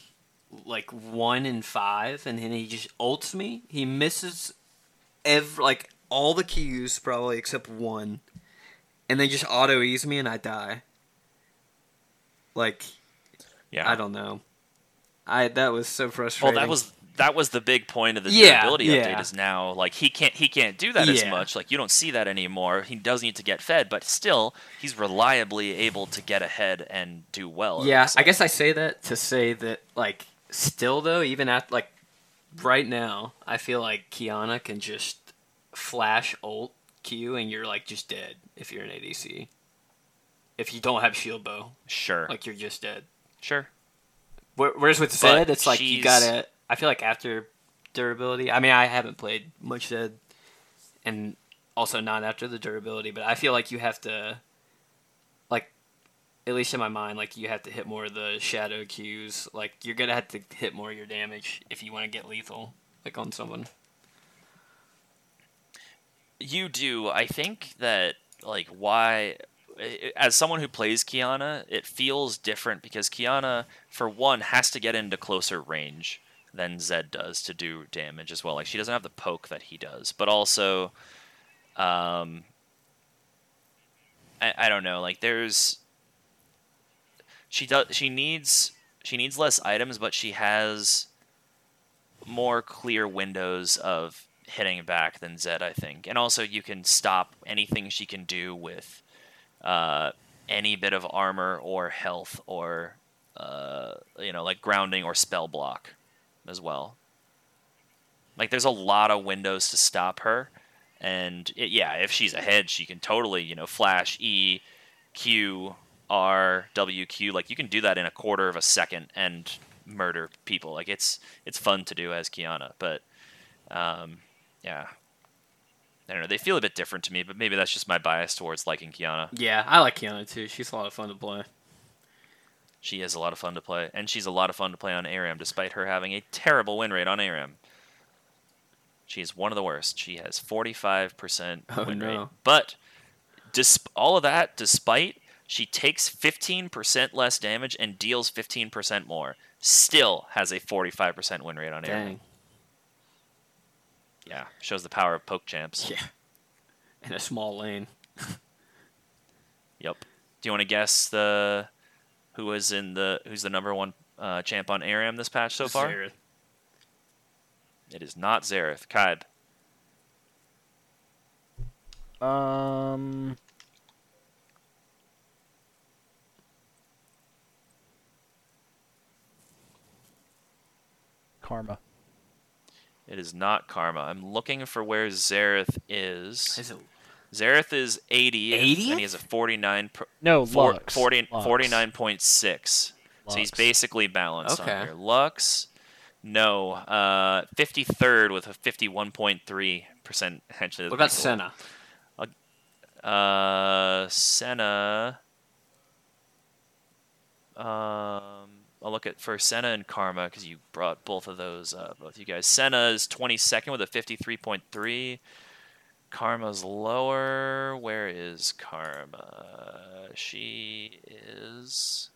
like one in five, and then he just ults me. He misses every like all the Qs probably except one, and they just auto ease me, and I die. Like yeah, I don't know. I that was so frustrating. Well, that was that was the big point of the Yeah, durability yeah. update. Is now like he can't he can't do that as much. Like you don't see that anymore. He does need to get fed, but still he's reliably able to get ahead and do well. Yeah, I guess I say that to say that like still though, even at like right now, I feel like Qiyana can just flash ult Q and you're like just dead if you're an ADC. If you don't have shield bow, Sure, like you're just dead. sure. Whereas with But Zed, it's like you gotta. I feel like after durability. I mean, I haven't played much Zed, and also not after the durability. But I feel like you have to, like, at least in my mind, like you have to hit more of the shadow cues. Like you're gonna have to hit more of your damage if you want to get lethal, like on someone. You do. I think that like why i- as someone who plays Qiyana, it feels different because Qiyana for one has to get into closer range than Zed does to do damage as well. Like she doesn't have the poke that he does, but also um I, I don't know, like there's she does she needs she needs less items, but she has more clear windows of hitting back than Zed, I think. And also, you can stop anything she can do with uh, any bit of armor or health or, uh, you know, like grounding or spell block as well. Like, there's a lot of windows to stop her. And it, yeah, if she's ahead, she can totally, you know, flash E, Q, R, W, Q. Like, you can do that in a quarter of a second and murder people. Like, it's it's fun to do as Qiyana, but um, yeah. I don't know. They feel a bit different to me, but maybe that's just my bias towards liking Qiyana. Yeah, I like Qiyana too. She's a lot of fun to play. She is a lot of fun to play, and she's a lot of fun to play on ARAM, despite her having a terrible win rate on ARAM. She is one of the worst. She has 45% Oh, win rate. But disp- all of that, despite she takes 15% less damage and deals 15% more, still has a 45% win rate on ARAM. Dang. Yeah, shows the power of poke champs. Yeah. In a small lane. Yep. Do you want to guess the who is in the who's the number one uh, champ on ARAM this patch so far? Xerath. It is not Xerath. Kaib. Um. Karma. It is not Karma. I'm looking for where Xerath is. Is it Xerath is 80, and he has a 49 per, No, four- Lux. 40 Lux. 49.6. So he's basically balanced Okay. on here. Lux, no, uh, 53rd with a 51.3 percent attention. What about people. Senna? Uh, Senna. Um, I'll look at for Senna and Karma because you brought both of those, uh, both you guys. Senna is 22nd with a 53.3. Karma's lower. Where is Karma? She is.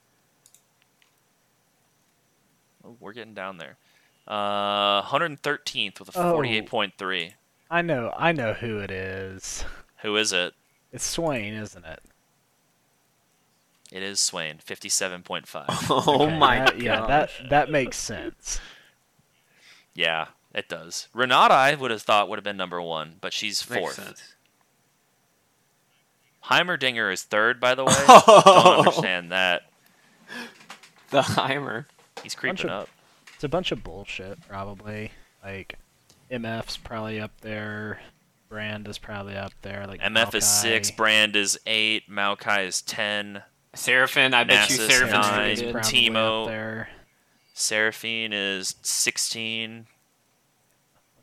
Oh, we're getting down there. Uh, 113th with a Oh. 48.3. I know, I know who it is. Who is it? It's Swain, isn't it? It is Swain, 57.5. Oh Okay, my that- god. Yeah, that that makes sense. yeah, it does. Renata, I would have thought would have been number one, but she's Makes fourth. sense. Heimerdinger is third, by the way. Don't understand that. The Heimer. He's creeping of- up. It's a bunch of bullshit, probably. Like, MF's probably up there. Brand is probably up there. Like MF is six, Brand is eight, Maokai is ten, Seraphine, I bet you Nasus, Seraphine's nine, pretty is good. probably Teemo. up there. Seraphine is sixteen.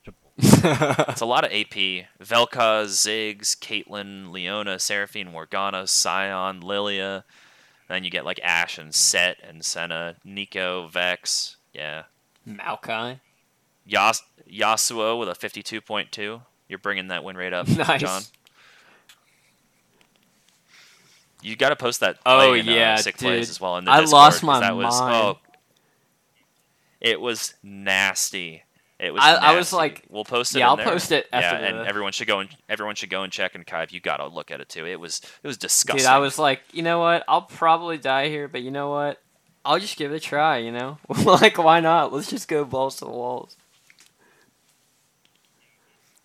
Bunch of bull- It's a lot of AP. Velka, Ziggs, Caitlyn, Leona, Seraphine, Morgana, Sion, Lilia. Then you get like Ashe and Sett and Senna, Neeko, Vex. Yeah. Maokai. Yas- Yasuo with a 52.2. You're bringing that win rate up, Nice. John. You got to post that. Oh, in, uh, yeah, sick plays dude. as well in the I Discord, lost my that was, mind. Oh, it was nasty. It was. I- I was like- we'll post it. yeah, I'll there. post it after Yeah, and the- everyone should go and everyone should go and check. And Kai, you got to look at it too. It was it was disgusting. Dude, I was like, you know what? I'll probably die here, but you know what? I'll just give it a try, you know? like, why not? Let's just go balls to the walls.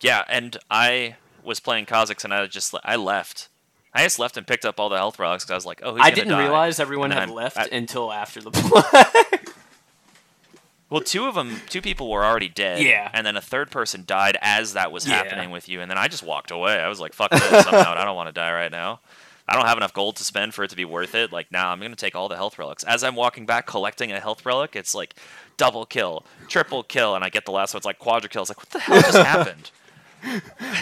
Yeah, and I was playing Kha'Zix and I just I left. I just left and picked up all the health relics because I was like, oh, I didn't die? realize everyone had then left I- until after the play. Well, two of them, two people were already dead. Yeah. And then a third person died as that was Yeah. happening with you, and then I just walked away. I was like, "Fuck this! I'm out. I don't want to die right now. I don't have enough gold to spend for it to be worth it. Like, now nah, I'm gonna take all the health relics. As I'm walking back, collecting a health relic, it's like double kill, triple kill, and I get the last one. It's like quadra kill. It's like, what the hell just happened?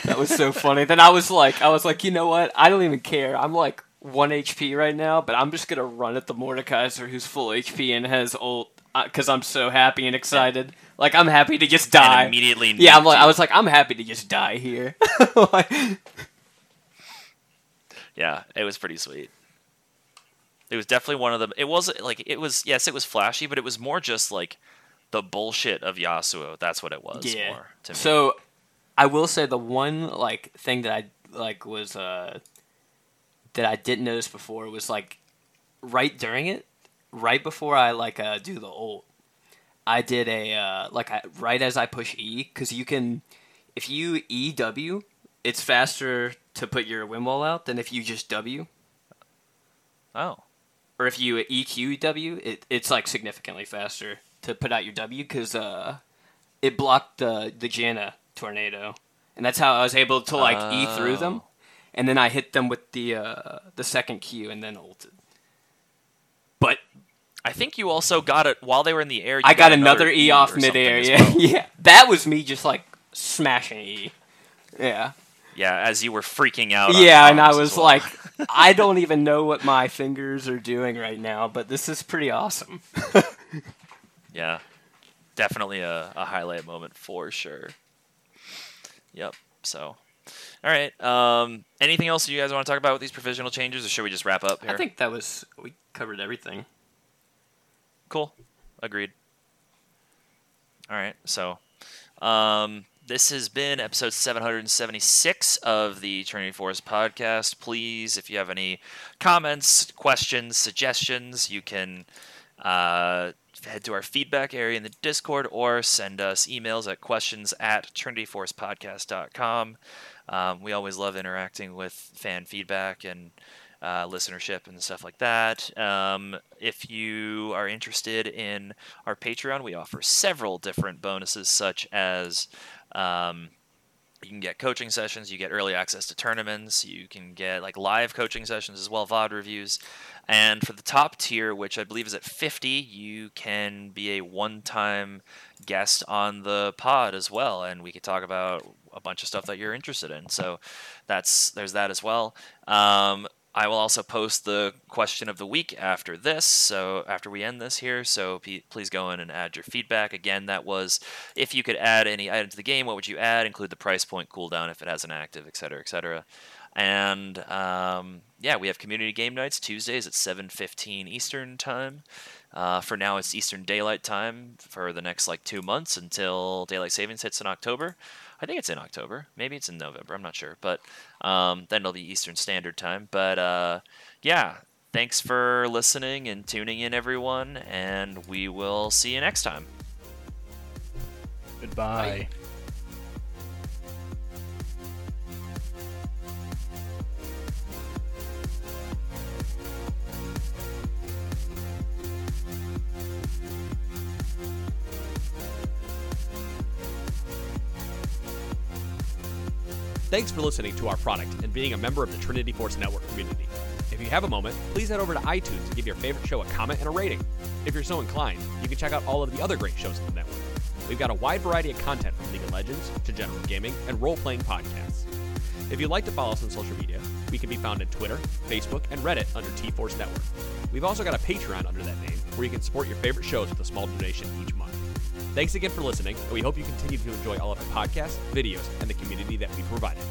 That was so funny. Then I was like, I was like, you know what? I don't even care. I'm like one HP right now, but I'm just gonna run at the Mordekaiser who's full HP and has ult uh, because I'm so happy and excited. Like I'm happy to just die. And immediately, yeah, I'm like, you. I was like, I'm happy to just die here. Like- Yeah, it was pretty sweet. It was definitely one of the. It wasn't like it was. Yes, it was flashy, but it was more just like the bullshit of Yasuo. That's what it was. yeah. More to me. So, I will say the one like thing that I like was uh that I didn't notice before was like right during it, right before I like uh do the ult, I did a uh like I right as I push E because you can if you E W, it's faster to put your wind wall out than if you just W. oh, Or if you EQW, it, it's like significantly faster to put out your W because uh, it blocked the the Janna tornado, and that's how I was able to like E through them, Oh. and then I hit them with the uh, the second Q and then ulted. But I think you also got it while they were in the air. You I got, another another E off something midair. Yeah, well. yeah, that was me just like smashing E. Yeah, Yeah, as you were freaking out. yeah, and I was well. like, I don't even know what my fingers are doing right now, but this is pretty awesome. yeah, definitely a, a highlight moment for sure. Yep. So, all right. Um, anything else you guys want to talk about with these provisional changes, or should we just wrap up here? I think that was we covered everything. Cool. Agreed. All right. So, um, this has been episode 776 of the Trinity Force podcast. Please, if you have any comments, questions, suggestions, you can uh, head to our feedback area in the Discord or send us emails at questions at trinityforcepodcast.com. Um, we always love interacting with fan feedback and uh, listenership and stuff like that. Um, if you are interested in our Patreon, we offer several different bonuses, such as um, you can get coaching sessions, you get early access to tournaments, you can get like live coaching sessions as well, VOD reviews. And for the top tier, which I believe is at 50, you can be a one time guest on the pod as well. And we could talk about a bunch of stuff that you're interested in. So that's there's that as well. Um, I will also post the question of the week after this, so after we end this here. So p- please go in and add your feedback. Again, that was if you could add any item to the game, what would you add? Include the price point, cooldown if it has an active, etc., etc. And um, yeah, we have community game nights Tuesdays at 7:15 Eastern time. Uh, for now, it's Eastern Daylight Time for the next like two months until daylight savings hits in October. I think it's in October. Maybe it's in November. I'm not sure, but um, then it'll be Eastern Standard Time. But uh, yeah, thanks for listening and tuning in, everyone, and we will see you next time. Goodbye. Bye. Thanks for listening to our product and being a member of the Trinity Force Network community. If you have a moment, please head over to iTunes and give your favorite show a comment and a rating. If you're so inclined, you can check out all of the other great shows on the network. We've got a wide variety of content from League of Legends to general gaming and role playing podcasts. If you'd like to follow us on social media, we can be found on Twitter, Facebook, and Reddit under T Force Network. We've also got a Patreon under that name where you can support your favorite shows with a small donation each month. Thanks again for listening, and we hope you continue to enjoy all of our podcasts, videos, and the community that we provided.